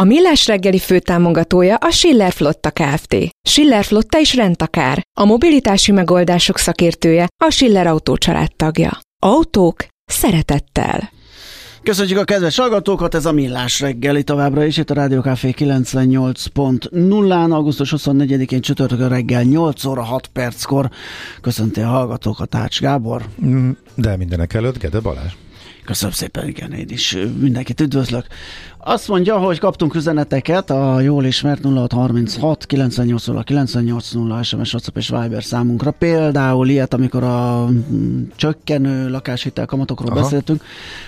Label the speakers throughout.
Speaker 1: A Millás reggeli főtámogatója a Schiller Flotta Kft. Schiller Flotta is rendtakár. A mobilitási megoldások szakértője a Schiller Autó tagja. Autók szeretettel.
Speaker 2: Köszönjük a kedves hallgatókat, ez a Millás reggeli továbbra is, itt a Rádió Café 98.0-án, augusztus 24-én csütörtökön reggel 8 óra 6 perckor köszönti a hallgatókat Ács Gábor.
Speaker 3: Mm, de mindenek előtt Gede Balázs.
Speaker 2: Köszönöm szépen, igen, én is mindenkit üdvözlök. Azt mondja, hogy kaptunk üzeneteket a jól ismert 0636 98 980 SMS, WhatsApp és Viber számunkra. Például ilyet, amikor a mm, csökkenő lakáshitel kamatokról Aha. beszéltünk,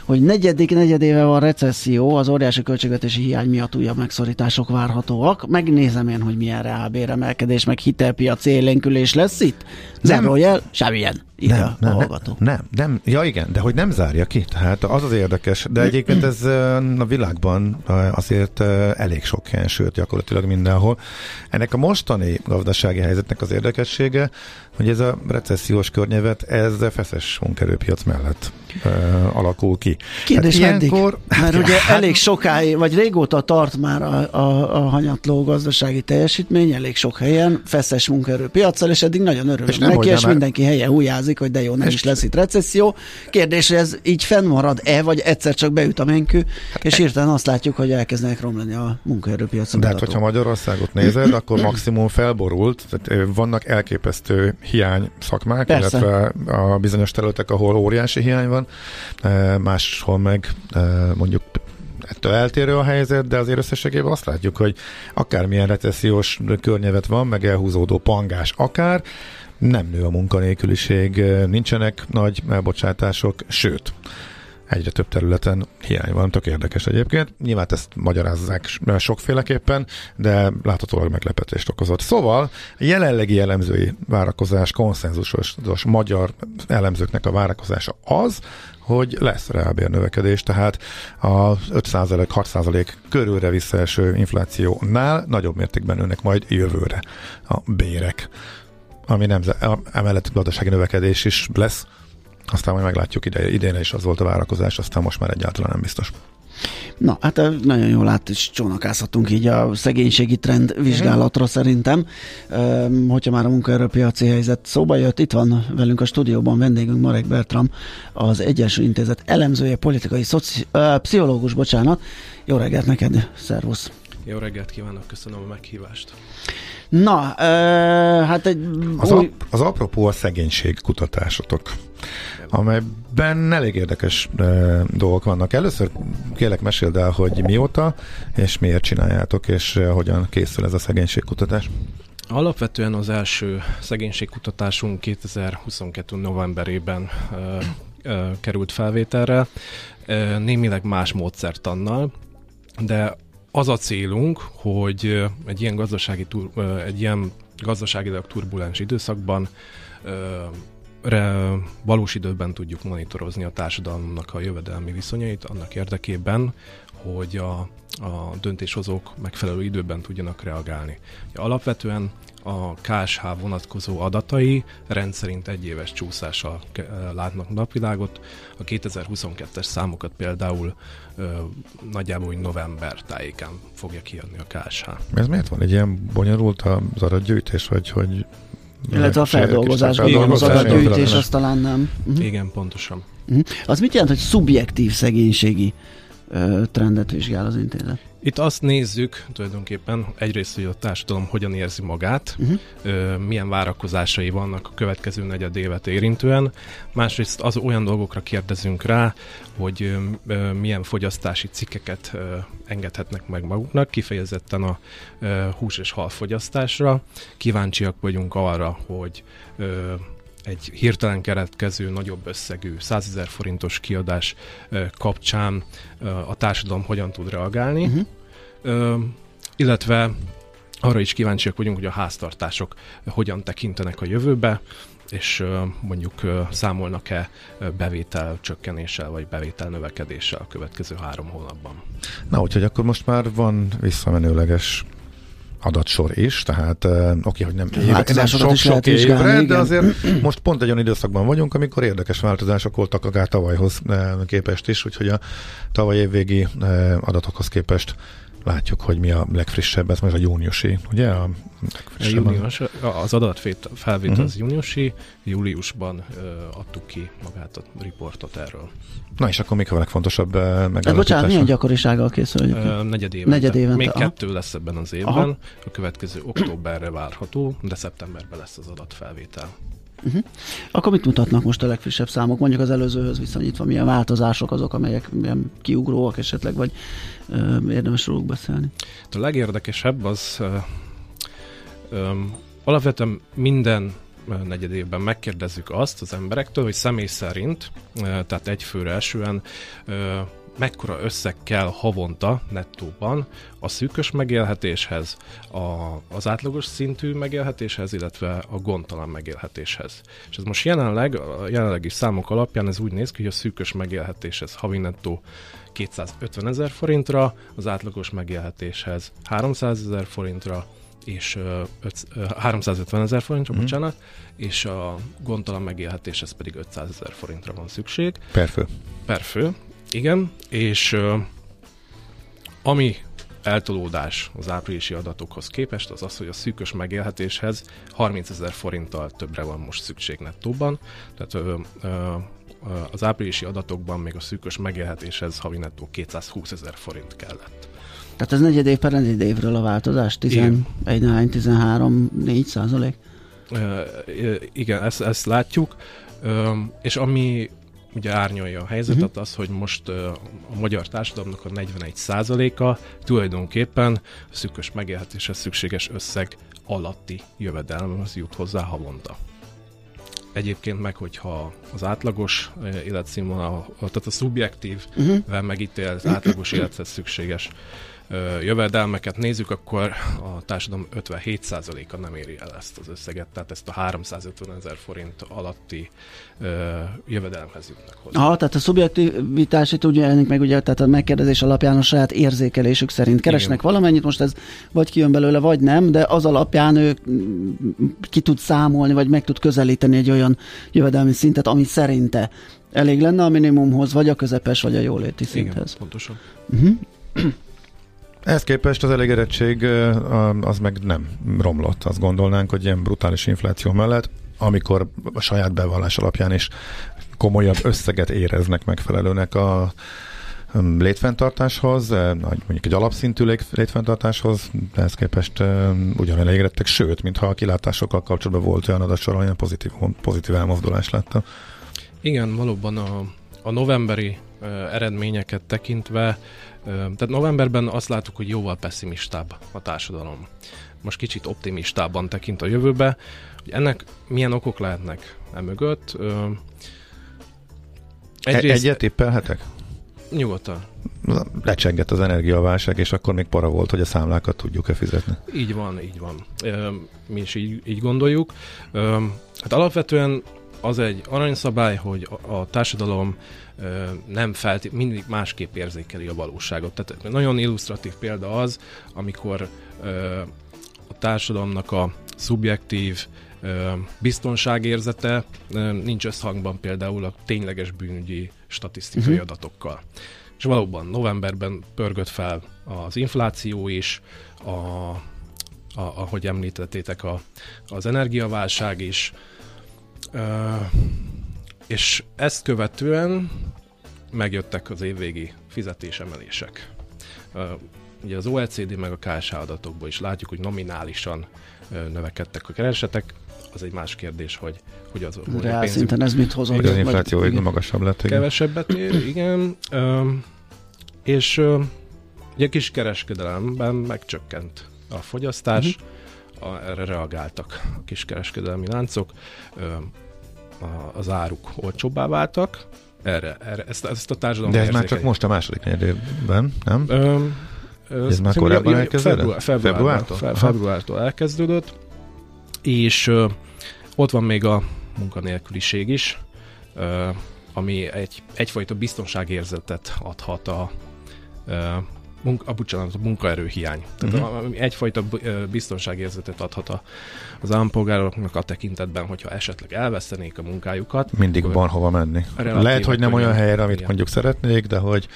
Speaker 2: hogy negyedik negyedéve van recesszió, az óriási költségvetési hiány miatt újabb megszorítások várhatóak. Megnézem én, hogy milyen reálbéremelkedés, meg hitelpiac élénkülés lesz itt. Zero jel, semmilyen
Speaker 3: nem, nem, a Nem, nem, nem, ja igen, de hogy nem zárja ki, tehát az az érdekes, de egyébként ez a világban azért elég sok helyen, sőt gyakorlatilag mindenhol. Ennek a mostani gazdasági helyzetnek az érdekessége, hogy ez a recessziós környevet, ez feszes munkerőpiac mellett alakul ki.
Speaker 2: Kérdés hát meddig? Ilyenkor, Mert ugye hát, elég sokáig, vagy régóta tart már a, a, a hanyatló gazdasági teljesítmény, elég sok helyen, feszes munkerőpiacsal, és eddig nagyon örülök és neki, és mindenki helye hújázik, hogy de jó, nem is lesz itt recesszió. Kérdés, hogy ez így fennmarad-e, vagy egyszer csak beüt a menkű, hát és hirtelen azt látjuk, hogy elkezdenek romlani a munkaerőpiacon.
Speaker 3: De hát, hogyha Magyarországot nézed, akkor maximum felborult, tehát vannak elképesztő hiány szakmák, Persze. illetve a bizonyos területek, ahol óriási hiány van, e, máshol meg mondjuk ettől eltérő a helyzet, de azért összességében azt látjuk, hogy akármilyen recessziós környevet van, meg elhúzódó pangás akár, nem nő a munkanélküliség, nincsenek nagy elbocsátások, sőt, egyre több területen hiány van, tök érdekes egyébként. Nyilván ezt magyarázzák sokféleképpen, de láthatólag meglepetést okozott. Szóval a jelenlegi elemzői várakozás, konszenzusos magyar elemzőknek a várakozása az, hogy lesz reálbérnövekedés, tehát a 5%-6% körülre visszaeső inflációnál nagyobb mértékben nőnek majd jövőre a bérek ami nem, emellett gazdasági növekedés is lesz, aztán majd meglátjuk ide, idén is az volt a várakozás, aztán most már egyáltalán nem biztos.
Speaker 2: Na, hát nagyon jól át is csónakázhatunk így a szegénységi trend vizsgálatra szerintem. Hogyha már a munkaerőpiaci helyzet szóba jött, itt van velünk a stúdióban vendégünk Marek Bertram, az Egyesült Intézet elemzője, politikai szoci- uh, pszichológus, bocsánat. Jó reggelt neked, szervusz!
Speaker 4: Jó reggelt kívánok, köszönöm a meghívást.
Speaker 2: Na, uh, hát egy...
Speaker 3: Az, új... a, az apropó a szegénység kutatásotok, amelyben elég érdekes uh, dolgok vannak. Először kérlek meséld el, hogy mióta és miért csináljátok, és uh, hogyan készül ez a szegénységkutatás.
Speaker 4: Alapvetően az első szegénységkutatásunk 2022. novemberében uh, uh, került felvételre, uh, némileg más módszertannal, de az a célunk, hogy egy ilyen gazdasági, egy ilyen gazdaságilag turbulens időszakban valós időben tudjuk monitorozni a társadalomnak a jövedelmi viszonyait annak érdekében, hogy a, a döntéshozók megfelelő időben tudjanak reagálni. Alapvetően a KSH vonatkozó adatai rendszerint egyéves csúszással látnak napvilágot. A 2022-es számokat például ö, nagyjából úgy november tájékán fogja kiadni a KSH.
Speaker 3: Ez miért van egy ilyen bonyolult az adatgyűjtés, vagy hogy
Speaker 2: illetve a feldolgozásban az adatgyűjtés, az talán nem.
Speaker 4: Uh-huh. Igen, pontosan.
Speaker 2: Uh-huh. Az mit jelent, hogy szubjektív szegénységi trendet vizsgál az intézet?
Speaker 4: Itt azt nézzük tulajdonképpen egyrészt, hogy a társadalom hogyan érzi magát, uh-huh. milyen várakozásai vannak a következő negyed évet érintően, másrészt az olyan dolgokra kérdezünk rá, hogy milyen fogyasztási cikkeket engedhetnek meg maguknak, kifejezetten a hús és hal fogyasztásra. Kíváncsiak vagyunk arra, hogy egy hirtelen keretkező, nagyobb összegű 100 ezer forintos kiadás kapcsán a társadalom hogyan tud reagálni, uh-huh. illetve arra is kíváncsiak vagyunk, hogy a háztartások hogyan tekintenek a jövőbe, és mondjuk számolnak-e bevétel csökkenéssel vagy bevétel növekedéssel a következő három hónapban.
Speaker 3: Na, úgyhogy akkor most már van visszamenőleges adatsor is, tehát oké, okay, hogy nem, éve, nem sok-sok évre, igen. de azért most pont egy olyan időszakban vagyunk, amikor érdekes változások voltak akár tavalyhoz képest is, úgyhogy a tavaly évvégi adatokhoz képest látjuk, hogy mi a legfrissebb, ez most a júniusi, ugye? A
Speaker 4: a június, az adatfelvét uh-huh. az júniusi, júliusban uh, adtuk ki magát a riportot erről.
Speaker 3: Na és akkor mik a legfontosabb uh, megállapítása?
Speaker 2: Bocsánat, milyen gyakorisággal készül?
Speaker 4: Uh, negyed évente. Negyed évente. Még aha. kettő lesz ebben az évben, aha. a következő októberre várható, de szeptemberben lesz az adatfelvétel.
Speaker 2: Uh-huh. Akkor mit mutatnak most a legfrissebb számok? Mondjuk az előzőhöz viszonyítva, milyen változások azok, amelyek milyen kiugróak esetleg, vagy ö, érdemes róluk beszélni?
Speaker 4: A legérdekesebb az ö, ö, alapvetően minden negyed évben megkérdezzük azt az emberektől, hogy személy szerint, tehát egyfőre esően mekkora összeg kell havonta nettóban a szűkös megélhetéshez, a, az átlagos szintű megélhetéshez, illetve a gondtalan megélhetéshez. És ez most jelenleg, a jelenlegi számok alapján ez úgy néz ki, hogy a szűkös megélhetéshez havi nettó 250 ezer forintra, az átlagos megélhetéshez 300 ezer forintra, és uh, 350 ezer forintra, mm-hmm. bocsánat, és a gondtalan megélhetéshez pedig 500 ezer forintra van szükség.
Speaker 3: Perfő.
Speaker 4: Perfő, igen, és ami eltolódás az áprilisi adatokhoz képest az az, hogy a szűkös megélhetéshez 30 ezer forinttal többre van most szükség nettóban, tehát ö, ö, az áprilisi adatokban még a szűkös megélhetéshez havi nettó 220 ezer forint kellett.
Speaker 2: Tehát ez negyed év per negyed évről a változás? 11, 13, 4 százalék?
Speaker 4: igen, ezt, ezt látjuk, és ami ugye árnyalja a helyzetet, uh-huh. az, hogy most a magyar társadalomnak a 41%-a tulajdonképpen a szűkös megélhetéshez szükséges összeg alatti jövedelmez jut hozzá havonta. Egyébként meg, hogyha az átlagos életszínvonal, tehát a szubjektív, uh-huh. megítélt átlagos élethez szükséges jövedelmeket nézzük, akkor a társadalom 57%-a nem éri el ezt az összeget, tehát ezt a 350 ezer forint alatti jövedelemhez jutnak hozzá.
Speaker 2: Ha, tehát a szubjektivitás itt ugye jelenik meg, ugye, tehát a megkérdezés alapján a saját érzékelésük szerint keresnek Igen. valamennyit, most ez vagy kijön belőle, vagy nem, de az alapján ő ki tud számolni, vagy meg tud közelíteni egy olyan jövedelmi szintet, ami szerinte elég lenne a minimumhoz, vagy a közepes, vagy a jóléti szinthez.
Speaker 4: Igen, pontosan.
Speaker 2: Uh-huh.
Speaker 3: Ehhez képest az elégedettség az meg nem romlott. Azt gondolnánk, hogy ilyen brutális infláció mellett, amikor a saját bevallás alapján is komolyabb összeget éreznek megfelelőnek a létfenntartáshoz, mondjuk egy alapszintű létfenntartáshoz, ehhez képest ugyan elégedettek, sőt, mintha a kilátásokkal kapcsolatban volt olyan adatsor, olyan pozitív, pozitív elmozdulás látta.
Speaker 4: Igen, valóban a, a novemberi eredményeket tekintve tehát novemberben azt láttuk, hogy jóval pessimistább a társadalom. Most kicsit optimistában tekint a jövőbe. Hogy ennek milyen okok lehetnek e mögött?
Speaker 3: Egyrészt... Egyet tippelhetek?
Speaker 4: Nyugodtan.
Speaker 3: Lecsengett az energiaválság, és akkor még para volt, hogy a számlákat tudjuk-e fizetni.
Speaker 4: Így van, így van. Mi is így, így gondoljuk. Hát alapvetően az egy aranyszabály, hogy a társadalom nem felt, mindig másképp érzékeli a valóságot. Tehát nagyon illusztratív példa az, amikor a társadalomnak a szubjektív biztonságérzete nincs összhangban például a tényleges bűnügyi statisztikai uh-huh. adatokkal. És valóban novemberben pörgött fel az infláció is, a, a, ahogy említettétek, a, az energiaválság is, és ezt követően megjöttek az évvégi fizetésemelések. Ugye az OECD meg a KSH adatokból is látjuk, hogy nominálisan növekedtek a keresetek, az egy más kérdés, hogy, hogy az
Speaker 2: Reál pénzük, szinten ez mit hozott?
Speaker 3: Az infláció igen, magasabb lett.
Speaker 4: Igen. Kevesebbet ér, igen. és ugye kis kereskedelemben megcsökkent a fogyasztás, uh-huh. Erre reagáltak a kiskereskedelmi láncok az áruk olcsóbbá váltak, erre, erre ezt, ezt a társadalom
Speaker 3: De ez már csak most a második negyedében, nem? Ö, ez már korábban elkezdődött? Február,
Speaker 4: februártól, februártól? februártól elkezdődött, és ö, ott van még a munkanélküliség is, ami egy, egyfajta biztonságérzetet adhat a, munka, a, bocsánat, a munkaerő hiány. Tehát uh-huh. egyfajta biztonságérzetet adhat a, az állampolgároknak a tekintetben, hogyha esetleg elvesztenék a munkájukat.
Speaker 3: Mindig van hova menni. Lehet, hogy nem olyan helyre, amit igen. mondjuk szeretnék, de hogy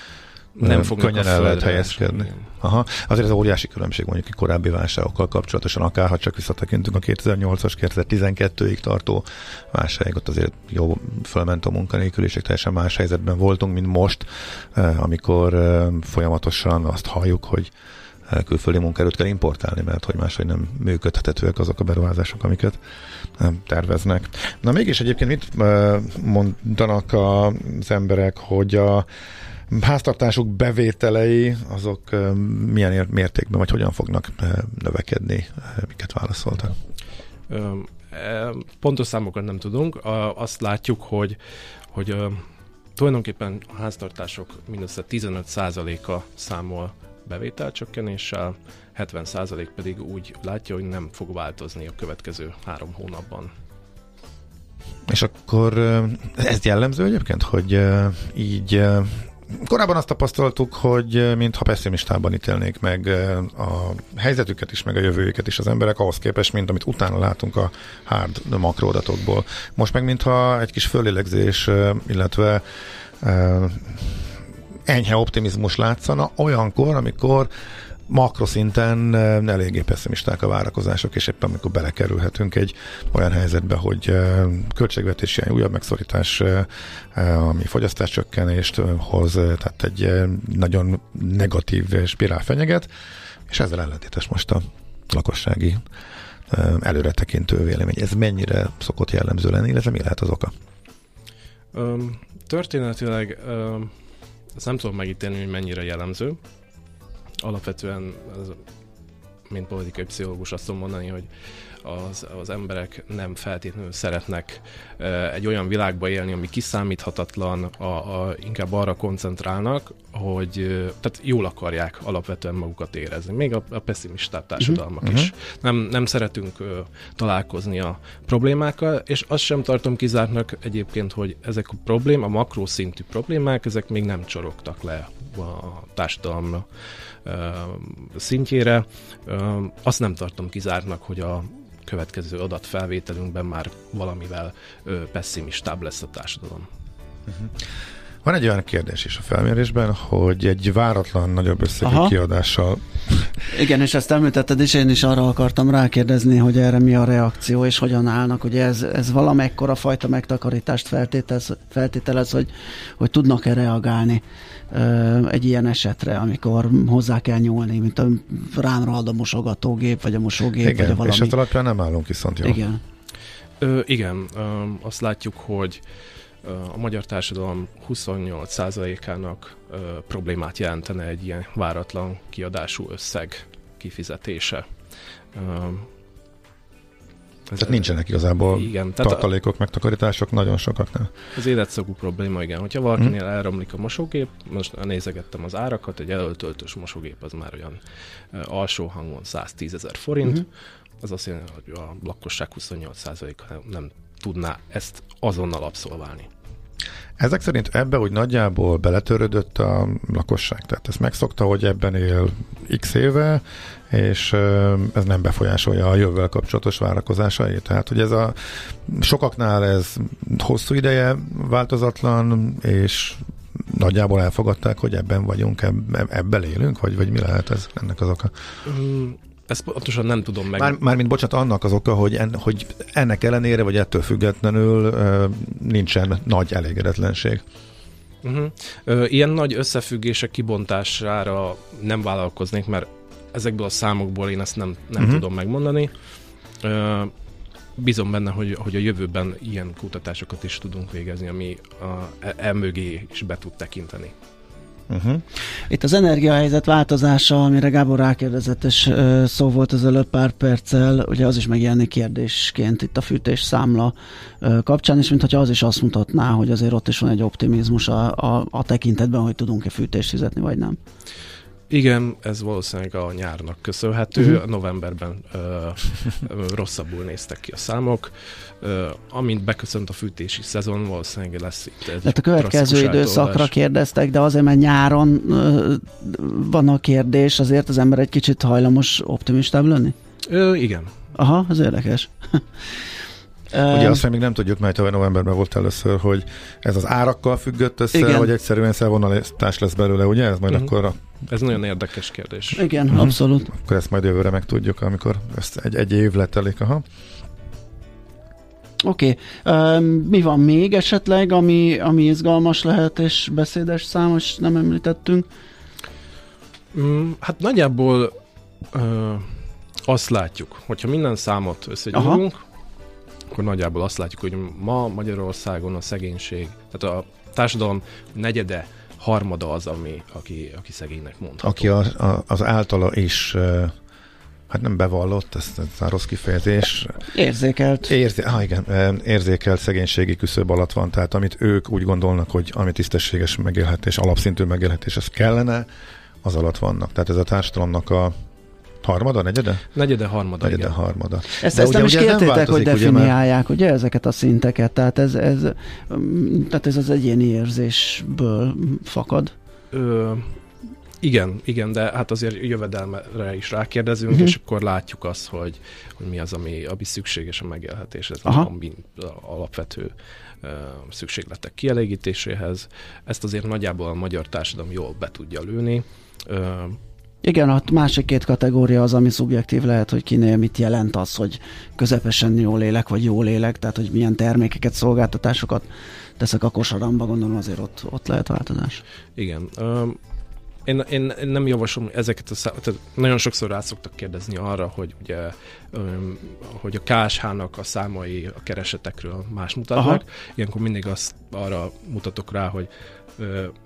Speaker 3: nem fognak könnyen el lehet helyezkedni. Aha. Azért ez óriási különbség mondjuk a korábbi válságokkal kapcsolatosan, akár ha csak visszatekintünk a 2008-as, 2012-ig tartó válságig, ott azért jó fölment a munkanélküliség, teljesen más helyzetben voltunk, mint most, amikor folyamatosan azt halljuk, hogy külföldi munkaerőt kell importálni, mert hogy máshogy nem működhetetőek azok a beruházások, amiket terveznek. Na mégis egyébként mit mondanak az emberek, hogy a háztartásuk bevételei, azok milyen mértékben, vagy hogyan fognak növekedni, miket válaszoltak?
Speaker 4: E, pontos számokat nem tudunk. Azt látjuk, hogy, hogy tulajdonképpen a háztartások mindössze 15%-a számol bevételcsökkenéssel, 70% pedig úgy látja, hogy nem fog változni a következő három hónapban.
Speaker 3: És akkor ez jellemző egyébként, hogy így Korábban azt tapasztaltuk, hogy eh, mintha pessimistában ítélnék meg eh, a helyzetüket is, meg a jövőjüket is az emberek ahhoz képest, mint amit utána látunk a hard makroadatokból. Most meg mintha egy kis fölélegzés, eh, illetve enyhe optimizmus látszana olyankor, amikor makroszinten eléggé pessimisták a várakozások, és éppen amikor belekerülhetünk egy olyan helyzetbe, hogy költségvetési újabb megszorítás, ami fogyasztáscsökkenést hoz, tehát egy nagyon negatív spirál fenyeget, és ezzel ellentétes most a lakossági előretekintő vélemény. Ez mennyire szokott jellemző lenni, illetve mi lehet az oka?
Speaker 4: Um, történetileg um, ezt nem tudom megítélni, hogy mennyire jellemző alapvetően mint politikai pszichológus azt tudom mondani, hogy az, az emberek nem feltétlenül szeretnek egy olyan világba élni, ami kiszámíthatatlan, a, a, inkább arra koncentrálnak, hogy tehát jól akarják alapvetően magukat érezni. Még a, a pessimistább társadalmak uh-huh. is. Nem, nem szeretünk uh, találkozni a problémákkal, és azt sem tartom kizártnak egyébként, hogy ezek a problém, a makrószintű problémák, ezek még nem csorogtak le a társadalomra szintjére. Azt nem tartom kizártnak, hogy a következő adatfelvételünkben már valamivel pessimistább lesz a társadalom.
Speaker 3: Uh-huh. Van egy olyan kérdés is a felmérésben, hogy egy váratlan nagyobb összegű Aha. kiadással...
Speaker 2: Igen, és ezt említetted, és én is arra akartam rákérdezni, hogy erre mi a reakció, és hogyan állnak. Ugye ez, ez valamekkora fajta megtakarítást feltételez, feltételez hogy, hogy tudnak-e reagálni egy ilyen esetre, amikor hozzá kell nyúlni, mint a rám a mosogatógép, vagy a mosógép,
Speaker 3: igen,
Speaker 2: vagy a valami.
Speaker 3: és ez alapján nem állunk viszont jól.
Speaker 4: Igen. Ö, igen, ö, azt látjuk, hogy a magyar társadalom 28%-ának problémát jelentene egy ilyen váratlan kiadású összeg kifizetése.
Speaker 3: ez tehát nincsenek igazából igen, tartalékok, a, megtakarítások nagyon sokaknál.
Speaker 4: Az életszagú probléma, igen. Hogyha valakinél hmm. elromlik a mosógép, most nézegettem az árakat, egy előtöltős mosógép az már olyan alsó hangon 110 ezer forint, hmm. az azt jelenti, hogy a lakosság 28%-a nem tudná ezt azonnal abszolválni.
Speaker 3: Ezek szerint ebbe úgy nagyjából beletörődött a lakosság, tehát ezt megszokta, hogy ebben él x éve, és ez nem befolyásolja a jövővel kapcsolatos várakozásait. Tehát, hogy ez a sokaknál ez hosszú ideje változatlan, és nagyjából elfogadták, hogy ebben vagyunk, ebben élünk, vagy, vagy mi lehet ez ennek az oka?
Speaker 4: Ezt pontosan nem tudom meg.
Speaker 3: Már, mármint bocsánat, annak az oka, hogy, en, hogy ennek ellenére, vagy ettől függetlenül nincsen nagy elégedetlenség.
Speaker 4: Uh-huh. Uh, ilyen nagy összefüggések kibontására nem vállalkoznék, mert ezekből a számokból én ezt nem, nem uh-huh. tudom megmondani. Bízom benne, hogy, hogy a jövőben ilyen kutatásokat is tudunk végezni, ami a, e, e mögé is be tud tekinteni.
Speaker 2: Uh-huh. Itt az energiahelyzet változása, amire Gábor rákérdezett, és szó volt az előbb pár perccel, ugye az is megjelenik kérdésként itt a fűtés számla kapcsán, és mintha az is azt mutatná, hogy azért ott is van egy optimizmus a, a, a tekintetben, hogy tudunk-e fűtést fizetni, vagy nem.
Speaker 4: Igen, ez valószínűleg a nyárnak köszönhető. Uh-huh. Novemberben ö, rosszabbul néztek ki a számok. Ö, amint beköszönt a fűtési szezon, valószínűleg lesz itt egy
Speaker 2: Tehát a következő időszakra eltoldás. kérdeztek, de azért, mert nyáron ö, van a kérdés, azért az ember egy kicsit hajlamos optimistább lenni?
Speaker 4: Ö, igen.
Speaker 2: Aha, ez érdekes.
Speaker 3: Ugye azt még nem tudjuk, mert tavaly novemberben volt először, hogy ez az árakkal függött össze, Igen. vagy egyszerűen szelvonalítás lesz belőle, ugye? Ez majd uh-huh. akkor a...
Speaker 4: Ez nagyon érdekes kérdés.
Speaker 2: Igen, uh-huh. abszolút.
Speaker 3: Akkor ezt majd jövőre megtudjuk, amikor ezt egy, egy év letelik. Aha.
Speaker 2: Oké, okay. uh, mi van még esetleg, ami, ami izgalmas lehet, és beszédes számos nem említettünk?
Speaker 4: Mm, hát nagyjából uh, azt látjuk, hogyha minden számot összegyúrunk, akkor nagyjából azt látjuk, hogy ma Magyarországon a szegénység, tehát a társadalom negyede, harmada az, ami, aki, aki szegénynek mondható.
Speaker 3: Aki a, a, az általa is hát nem bevallott, ez, ez a rossz kifejezés.
Speaker 2: Érzékelt.
Speaker 3: Érzé, ah, igen, érzékelt szegénységi küszöb alatt van, tehát amit ők úgy gondolnak, hogy ami tisztességes megélhetés, alapszintű megélhetés, ez kellene, az alatt vannak. Tehát ez a társadalomnak a Harmada, negyede?
Speaker 4: Negyede, harmada,
Speaker 3: Negyede, igen. harmada.
Speaker 2: Ezt, ezt nem is kértétek, hogy definiálják, ugye, ugye ezeket a szinteket, tehát ez, ez, tehát ez az egyéni érzésből fakad.
Speaker 4: Ö, igen, igen, de hát azért jövedelmere is rákérdezünk, uh-huh. és akkor látjuk azt, hogy, hogy mi az, ami, ami szükséges a megélhetés, ez Aha. a alapvető uh, szükségletek kielégítéséhez. Ezt azért nagyjából a magyar társadalom jól be tudja lőni. Uh,
Speaker 2: igen, a másik két kategória az, ami szubjektív lehet, hogy kinél mit jelent az, hogy közepesen jól élek, vagy jól élek, tehát hogy milyen termékeket, szolgáltatásokat teszek a kosaramba, gondolom azért ott, ott lehet változás.
Speaker 4: Igen. Én, én, én nem javaslom ezeket a szá- tehát nagyon sokszor rá szoktak kérdezni arra, hogy ugye um, hogy a KSH-nak a számai a keresetekről más mutatnak. Aha. Ilyenkor mindig azt arra mutatok rá, hogy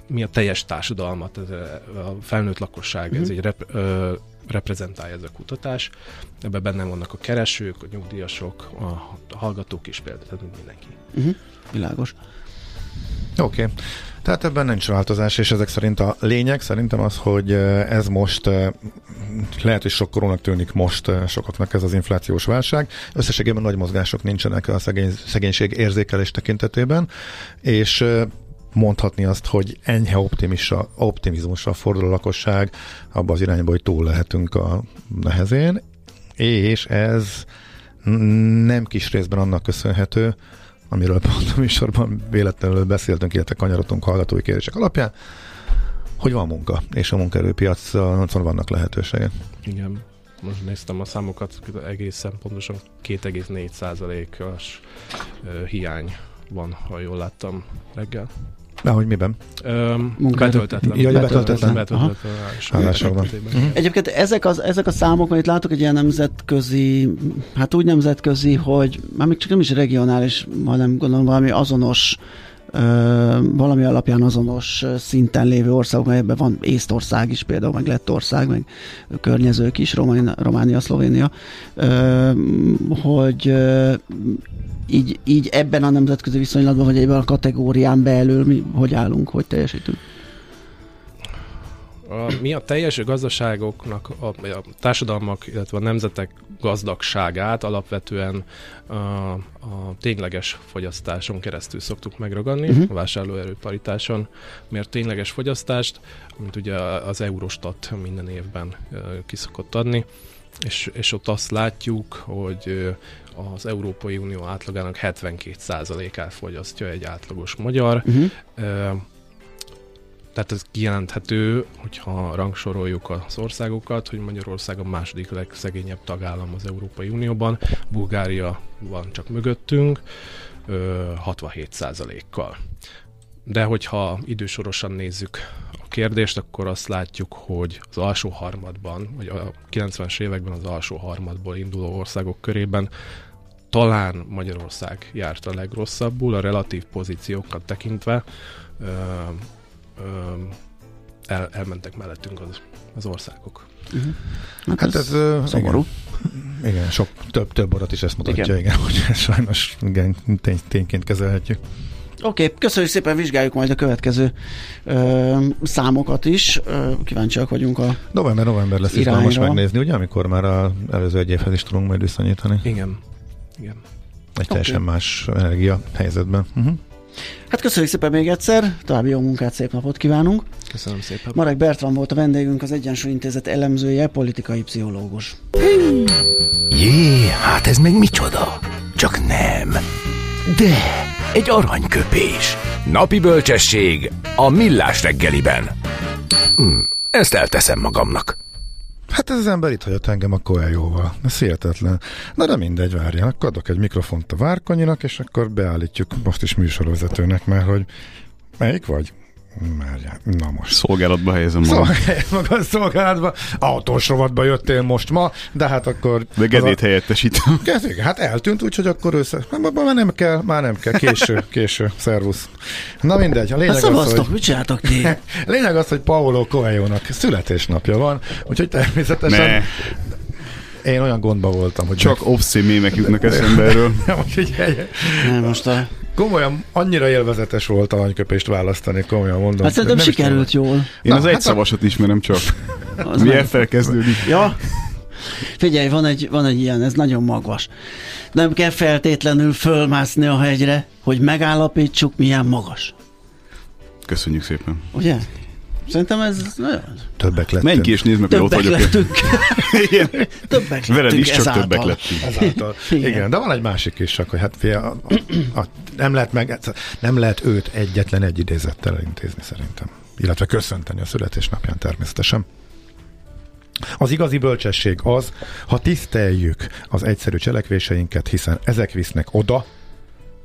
Speaker 4: mi a teljes társadalmat, a felnőtt lakosság, uh-huh. ez mhm. egy rep, ö, reprezentálja ez a kutatás. Ebben benne vannak a keresők, a nyugdíjasok, a hallgatók is például, tehát mindenki.
Speaker 2: Uh-huh. Világos.
Speaker 3: Oké. Okay. Tehát ebben nincs változás, és ezek szerint a lényeg szerintem az, hogy ez most lehet, hogy sokkorónak tűnik most sokaknak ez az inflációs válság. Összességében nagy mozgások nincsenek a szegény, szegénység érzékelés tekintetében, és mondhatni azt, hogy enyhe optimisa, optimizmusra fordul a lakosság abba az irányba, hogy túl lehetünk a nehezén, és ez nem kis részben annak köszönhető, amiről pont a műsorban véletlenül beszéltünk, illetve kanyarodtunk hallgatói kérdések alapján, hogy van munka, és a munkaerőpiacon vannak lehetőségek.
Speaker 4: Igen. Most néztem a számokat, egészen pontosan 2,4 os hiány van, ha jól láttam reggel.
Speaker 3: Na, hogy miben?
Speaker 4: Um, betöltetlen.
Speaker 3: Ja, betöltetlen. betöltetlen. Állásokban.
Speaker 2: Uh-huh. Egyébként ezek, az, ezek a számok, amit látok, egy ilyen nemzetközi, hát úgy nemzetközi, hogy már még csak nem is regionális, hanem gondolom valami azonos valami alapján azonos szinten lévő országok, melyekben van Észtország is például, meg Lettország, meg környezők is, Románia, Románia Szlovénia, hogy így, így ebben a nemzetközi viszonylatban, vagy ebben a kategórián belül mi hogy állunk, hogy teljesítünk?
Speaker 4: A, mi a teljes gazdaságoknak, a, a társadalmak, illetve a nemzetek gazdagságát alapvetően a, a tényleges fogyasztáson keresztül szoktuk megragadni, uh-huh. a vásárlóerő paritáson, mert tényleges fogyasztást, amit ugye az Eurostat minden évben kiszokott adni, és, és ott azt látjuk, hogy az Európai Unió átlagának 72%-át fogyasztja egy átlagos magyar. Uh-huh. Tehát ez kijelenthető, hogyha rangsoroljuk az országokat, hogy Magyarország a második legszegényebb tagállam az Európai Unióban, Bulgária van csak mögöttünk, 67%-kal. De hogyha idősorosan nézzük a kérdést, akkor azt látjuk, hogy az alsó harmadban, vagy a 90-es években az alsó harmadból induló országok körében talán Magyarország járt a legrosszabbul, a relatív pozíciókat tekintve ö, ö, el, elmentek mellettünk az, az országok.
Speaker 2: Uh-huh. Hát, hát ez, ez szomorú.
Speaker 3: Igen, igen, sok több, több adat is ezt mutatja, igen, igen hogy sajnos igen, tény, tényként kezelhetjük.
Speaker 2: Oké, okay, köszönjük szépen, vizsgáljuk majd a következő ö, számokat is. Ö, kíváncsiak vagyunk a
Speaker 3: November-november lesz
Speaker 2: irányra.
Speaker 3: most megnézni, ugye, amikor már az előző egy évhez is tudunk majd viszonyítani.
Speaker 4: Igen. Igen.
Speaker 3: Egy teljesen más energia helyzetben. Uh-huh.
Speaker 2: Hát köszönjük szépen még egyszer, további jó munkát, szép napot kívánunk.
Speaker 4: Köszönöm szépen.
Speaker 2: Marek Bertram volt a vendégünk, az Egyensúly Intézet elemzője, politikai pszichológus.
Speaker 5: Jé, hát ez meg micsoda? Csak nem. De, egy aranyköpés. Napi bölcsesség a millás reggeliben. Hm, ezt elteszem magamnak.
Speaker 3: Hát ez az ember itt hagyott engem a Coelhoval. Ez hihetetlen. Na de mindegy, várjál. Akkor adok egy mikrofont a Várkonyinak, és akkor beállítjuk most is műsorvezetőnek, mert hogy melyik vagy? Már, na most.
Speaker 6: Szolgálatba helyezem magam.
Speaker 3: Szolgálj magad szolgálatba. Autós rovatba jöttél most ma, de hát akkor...
Speaker 6: De Gedét helyettesítem.
Speaker 3: Gedét, hát eltűnt, úgyhogy akkor össze... Már nem kell, már nem kell. Késő, késő. Szervusz. Na mindegy. A lényeg
Speaker 2: hát
Speaker 3: az,
Speaker 2: hogy... mit csináltok ti?
Speaker 3: lényeg az, hogy Paolo Coelho-nak születésnapja van, úgyhogy természetesen... Ne. Én olyan gondba voltam, hogy...
Speaker 6: Csak meg... obszén mémek jutnak eszembe erről.
Speaker 2: Nem, most a
Speaker 3: komolyan annyira élvezetes volt aranyköpést választani, komolyan mondom.
Speaker 2: Hát szerintem sikerült jól.
Speaker 6: Én Na, az hát egy szavasot ismerem csak. Milyen felkezdődik?
Speaker 2: Ja. Figyelj, van egy, van egy ilyen, ez nagyon magvas. Nem kell feltétlenül fölmászni a hegyre, hogy megállapítsuk, milyen magas.
Speaker 6: Köszönjük szépen.
Speaker 2: Ugye? Szerintem ez nagyon...
Speaker 3: Többek lettünk.
Speaker 6: Menj ki és nézd meg, hogy ott vagyok.
Speaker 2: Lettünk. többek lettünk.
Speaker 6: Veled is csak ezáltal. többek lettünk.
Speaker 3: Ezáltal. Igen. Igen, de van egy másik is, csak hogy hát fia, a, a, a, nem, lehet meg, nem lehet őt egyetlen egy idézettel elintézni szerintem. Illetve köszönteni a születésnapján természetesen. Az igazi bölcsesség az, ha tiszteljük az egyszerű cselekvéseinket, hiszen ezek visznek oda,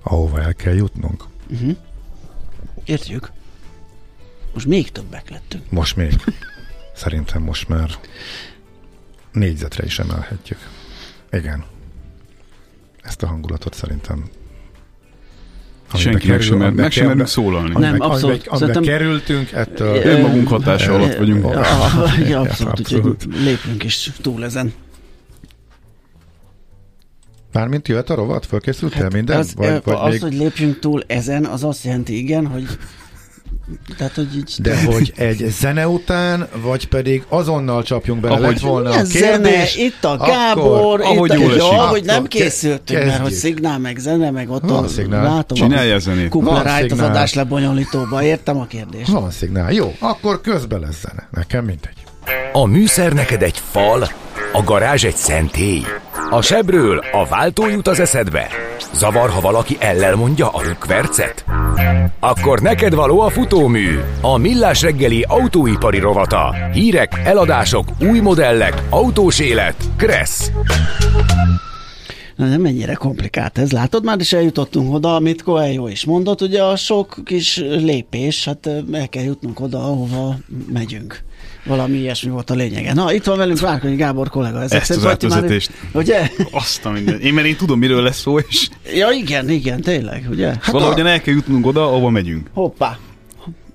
Speaker 3: ahova el kell jutnunk.
Speaker 2: Uh-huh. Értjük. Most még többek lettünk.
Speaker 3: Most még. Szerintem most már négyzetre is emelhetjük. Igen. Ezt a hangulatot szerintem
Speaker 6: Senki meg sem, meg sem merünk szólalni.
Speaker 2: Nem, abszolút.
Speaker 3: Amiben, kerültünk, ettől...
Speaker 6: Önmagunk hatása alatt vagyunk.
Speaker 2: Ja, abszolút, úgyhogy lépünk is túl ezen.
Speaker 3: Mármint jöhet a rovat? Fölkészültél hát minden?
Speaker 2: Az, vagy, vagy az még... hogy lépjünk túl ezen, az azt jelenti igen, hogy tehát, hogy így...
Speaker 3: De hogy egy zene után, vagy pedig azonnal csapjunk bele, ahogy, lett volna a kérdés.
Speaker 2: Zene, itt a Gábor, akkor, itt ahogy a, jó, hogy nem készültünk, kezdjük. mert hogy szignál, meg zene, meg ott
Speaker 3: Van a, szignál.
Speaker 2: látom
Speaker 6: Csinálja a zenét.
Speaker 2: Kuplerájt az adás lebonyolítóba, értem a kérdést.
Speaker 3: Van szignál, jó, akkor közben lesz zene, nekem mindegy.
Speaker 5: A műszer neked egy fal, a garázs egy szentély. A sebről a váltó jut az eszedbe. Zavar, ha valaki ellel mondja a rükvercet? Akkor neked való a futómű, a millás reggeli autóipari rovata. Hírek, eladások, új modellek, autós élet. Kressz.
Speaker 2: Na nem mennyire komplikált ez, látod már, is eljutottunk oda, amit Coelho is mondott, ugye a sok kis lépés, hát el kell jutnunk oda, ahova megyünk. Valami ilyesmi volt a lényege. Na, itt van velünk Várkonyi Gábor kollega.
Speaker 6: Ezek Ezt az átvezetést. Már, ugye? Azt a minden. Én mert én tudom, miről lesz szó, és...
Speaker 2: Ja, igen, igen, tényleg, ugye?
Speaker 6: Hát valahogyan a... el kell jutnunk oda, ahova megyünk.
Speaker 2: Hoppá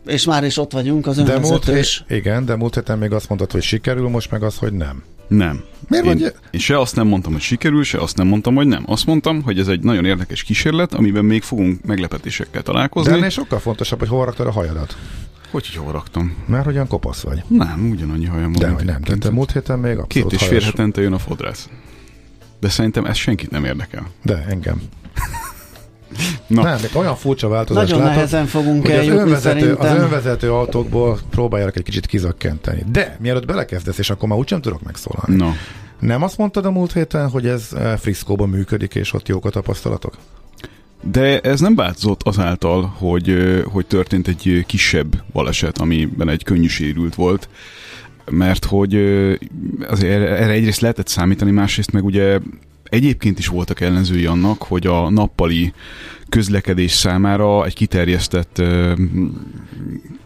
Speaker 2: és már is ott vagyunk az önvezetős.
Speaker 3: De múlt, igen, de múlt héten még azt mondtad, hogy sikerül, most meg az, hogy nem.
Speaker 6: Nem. Miért én, vagy? én se azt nem mondtam, hogy sikerül, se azt nem mondtam, hogy nem. Azt mondtam, hogy ez egy nagyon érdekes kísérlet, amiben még fogunk meglepetésekkel találkozni.
Speaker 3: De ennél sokkal fontosabb, hogy hol raktad a hajadat.
Speaker 6: Hogy, hogy hol raktam?
Speaker 3: Mert hogyan kopasz vagy.
Speaker 6: Nem, ugyanannyi hajam
Speaker 3: van. De hogy nem, tehát múlt héten még
Speaker 6: abszolút Két és fél hetente jön a fodrász. De szerintem ez senkit nem érdekel.
Speaker 3: De engem. Na. Nem, olyan furcsa változás
Speaker 2: Nagyon látom, nehezen fogunk hogy az önvezető,
Speaker 3: az önvezető autókból próbálják egy kicsit kizökkenteni. De mielőtt belekezdesz, és akkor már úgysem tudok megszólalni.
Speaker 6: No.
Speaker 3: Nem azt mondtad a múlt héten, hogy ez eh, Friszkóban működik, és ott jók a tapasztalatok?
Speaker 6: De ez nem változott azáltal, hogy, hogy történt egy kisebb baleset, amiben egy könnyű sérült volt, mert hogy azért erre egyrészt lehetett számítani, másrészt meg ugye egyébként is voltak ellenzői annak, hogy a nappali közlekedés számára egy kiterjesztett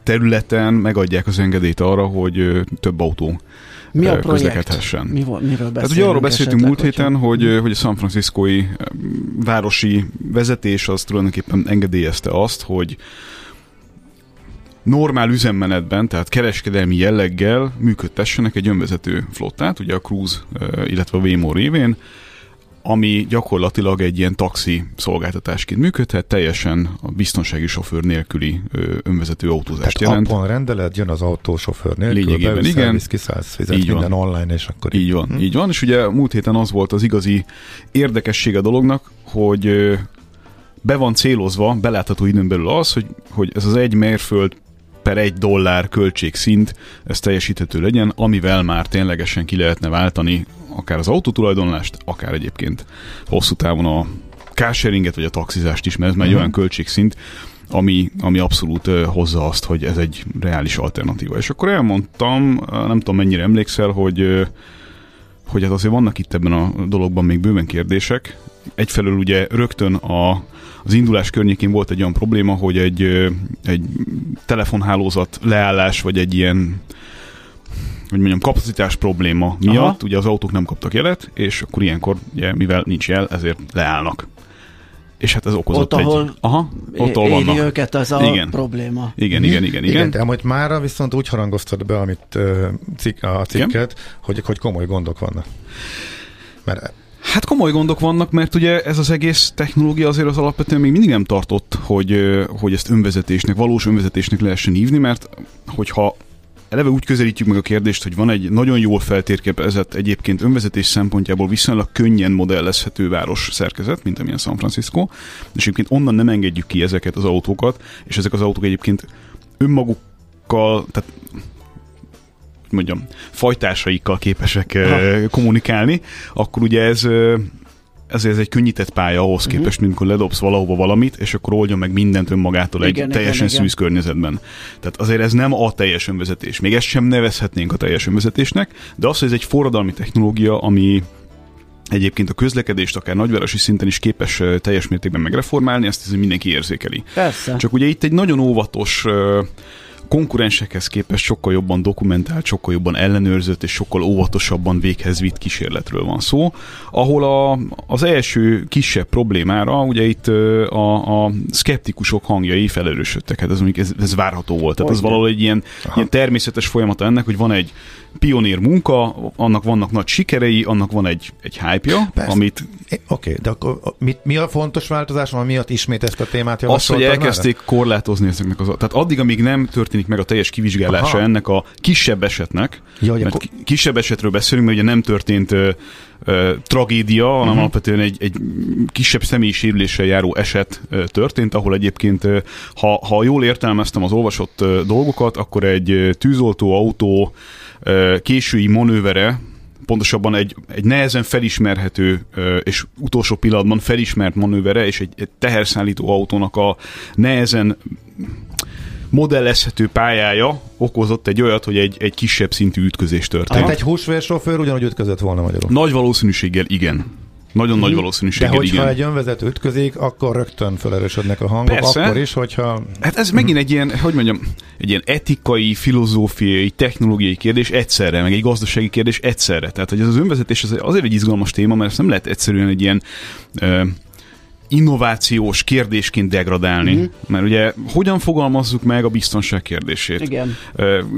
Speaker 6: területen megadják az engedélyt arra, hogy több autó mi a közlekedhessen.
Speaker 2: Mi, miről
Speaker 6: beszélünk? Hát ugye arról beszéltünk múlt héten, hogy, hogy a San Franciscoi városi vezetés az tulajdonképpen engedélyezte azt, hogy normál üzemmenetben, tehát kereskedelmi jelleggel működtessenek egy önvezető flottát, ugye a Cruise, illetve a Waymo révén, ami gyakorlatilag egy ilyen taxi szolgáltatásként működhet, teljesen a biztonsági sofőr nélküli önvezető autózást
Speaker 3: Tehát
Speaker 6: jelent.
Speaker 3: appon rendeled, jön az autó sofőr nélkül,
Speaker 6: Lényegében
Speaker 3: beviszel,
Speaker 6: igen.
Speaker 3: visz, kiszállsz, fizet
Speaker 6: Így van.
Speaker 3: minden online, és akkor
Speaker 6: Így van,
Speaker 3: Hm?
Speaker 6: így van, és ugye múlt héten az volt az igazi érdekessége a dolognak, hogy be van célozva, belátható időn belül az, hogy, hogy ez az egy mérföld per egy dollár költségszint, ez teljesíthető legyen, amivel már ténylegesen ki lehetne váltani akár az autótulajdonlást, akár egyébként hosszú távon a carsharinget, vagy a taxizást is, mert ez már egy
Speaker 3: Mhm.
Speaker 6: olyan költségszint, ami, ami abszolút hozza azt, hogy ez egy reális alternatíva. És akkor elmondtam, nem tudom mennyire emlékszel, hogy hogy hát azért vannak itt ebben a dologban még bőven kérdések. Egyfelől ugye rögtön a, az indulás környékén volt egy olyan probléma, hogy egy, egy telefonhálózat leállás, vagy egy ilyen hogy mondjam, kapacitás probléma miatt,
Speaker 2: Aha.
Speaker 6: ugye az autók nem kaptak jelet, és akkor ilyenkor, ugye, mivel nincs jel, ezért leállnak. És hát ez okozott
Speaker 2: Ott,
Speaker 6: egy...
Speaker 2: ahol
Speaker 6: Aha, ott ahol
Speaker 2: éri
Speaker 6: vannak.
Speaker 2: őket ez a
Speaker 6: Igen.
Speaker 2: probléma.
Speaker 6: Igen, igen, igen, igen.
Speaker 3: Igen, de amúgy mára viszont úgy harangoztad be, amit uh, cik, a cikket, hogy, hogy komoly gondok vannak. Mert
Speaker 6: Hát komoly gondok vannak, mert ugye ez az egész technológia azért az alapvetően még mindig nem tartott, hogy, hogy ezt önvezetésnek, valós önvezetésnek lehessen hívni, mert hogyha eleve úgy közelítjük meg a kérdést, hogy van egy nagyon jól feltérképezett, egyébként önvezetés szempontjából viszonylag könnyen modellezhető város szerkezet, mint amilyen San Francisco, és egyébként onnan nem engedjük ki ezeket az autókat, és ezek az autók egyébként önmagukkal, tehát hogy mondjam, fajtásaikkal képesek uh, kommunikálni, akkor ugye ez ö, ezért ez egy könnyített pálya ahhoz
Speaker 2: Mhm.
Speaker 6: képest, mint amikor ledobsz valahova valamit, és akkor oldja meg mindent önmagától egy
Speaker 2: Igen,
Speaker 6: teljesen
Speaker 2: igen.
Speaker 6: szűz környezetben. Tehát azért ez nem a teljes önvezetés. Még ezt sem nevezhetnénk a teljes önvezetésnek, de az, hogy ez egy forradalmi technológia, ami egyébként a közlekedést akár nagyvárosi szinten is képes teljes mértékben megreformálni, ezt ez mindenki érzékeli.
Speaker 2: Persze.
Speaker 6: Csak ugye itt egy nagyon óvatos konkurensekhez képest sokkal jobban dokumentált, sokkal jobban ellenőrzött és sokkal óvatosabban véghez vitt kísérletről van szó, ahol a, az első kisebb problémára ugye itt a, a szkeptikusok hangjai felerősödtek. Hát ez, ez, ez várható volt. Tehát ez valahol egy ilyen, ilyen természetes folyamata ennek, hogy van egy pionír munka, annak vannak nagy sikerei, annak van egy, egy hype-ja,
Speaker 3: Persze.
Speaker 6: amit
Speaker 3: Oké, okay, de akkor mi, mi a fontos változás, ami miatt ismét ezt a témát
Speaker 6: Az, hogy elkezdték korlátozni ezeknek az... Tehát addig, amíg nem történik meg a teljes kivizsgálása
Speaker 3: Aha.
Speaker 6: ennek a kisebb esetnek,
Speaker 3: Ja, hogy
Speaker 6: mert
Speaker 3: akkor-
Speaker 6: ki- kisebb esetről beszélünk, mert ugye nem történt ö, ö, tragédia, hanem
Speaker 3: Mhm.
Speaker 6: alapvetően egy, egy kisebb személyi sérüléssel járó eset ö, történt, ahol egyébként, ö, ha, ha jól értelmeztem az olvasott ö, dolgokat, akkor egy ö, tűzoltó autó ö, késői manővere, pontosabban egy, egy nehezen felismerhető és utolsó pillanatban felismert manővere és egy, egy teherszállító autónak a nehezen modellezhető pályája okozott egy olyat, hogy egy, egy kisebb szintű ütközés történt.
Speaker 3: Tehát egy húsvérsofőr ugyanúgy ütközött volna magyarul.
Speaker 6: Nagy valószínűséggel igen. Nagyon nagy
Speaker 3: De
Speaker 6: valószínűséggel
Speaker 3: hogyha
Speaker 6: igen.
Speaker 3: egy önvezető ütközik, akkor rögtön felerősödnek a hangok,
Speaker 6: Persze.
Speaker 3: akkor is, hogyha...
Speaker 6: Hát ez megint egy ilyen, hogy mondjam, egy ilyen etikai, filozófiai, technológiai kérdés egyszerre, meg egy gazdasági kérdés egyszerre. Tehát, hogy ez az önvezetés az azért egy izgalmas téma, mert ezt nem lehet egyszerűen egy ilyen innovációs kérdésként degradálni. Mm. Mert ugye hogyan fogalmazzuk meg a biztonság kérdését?
Speaker 2: Igen.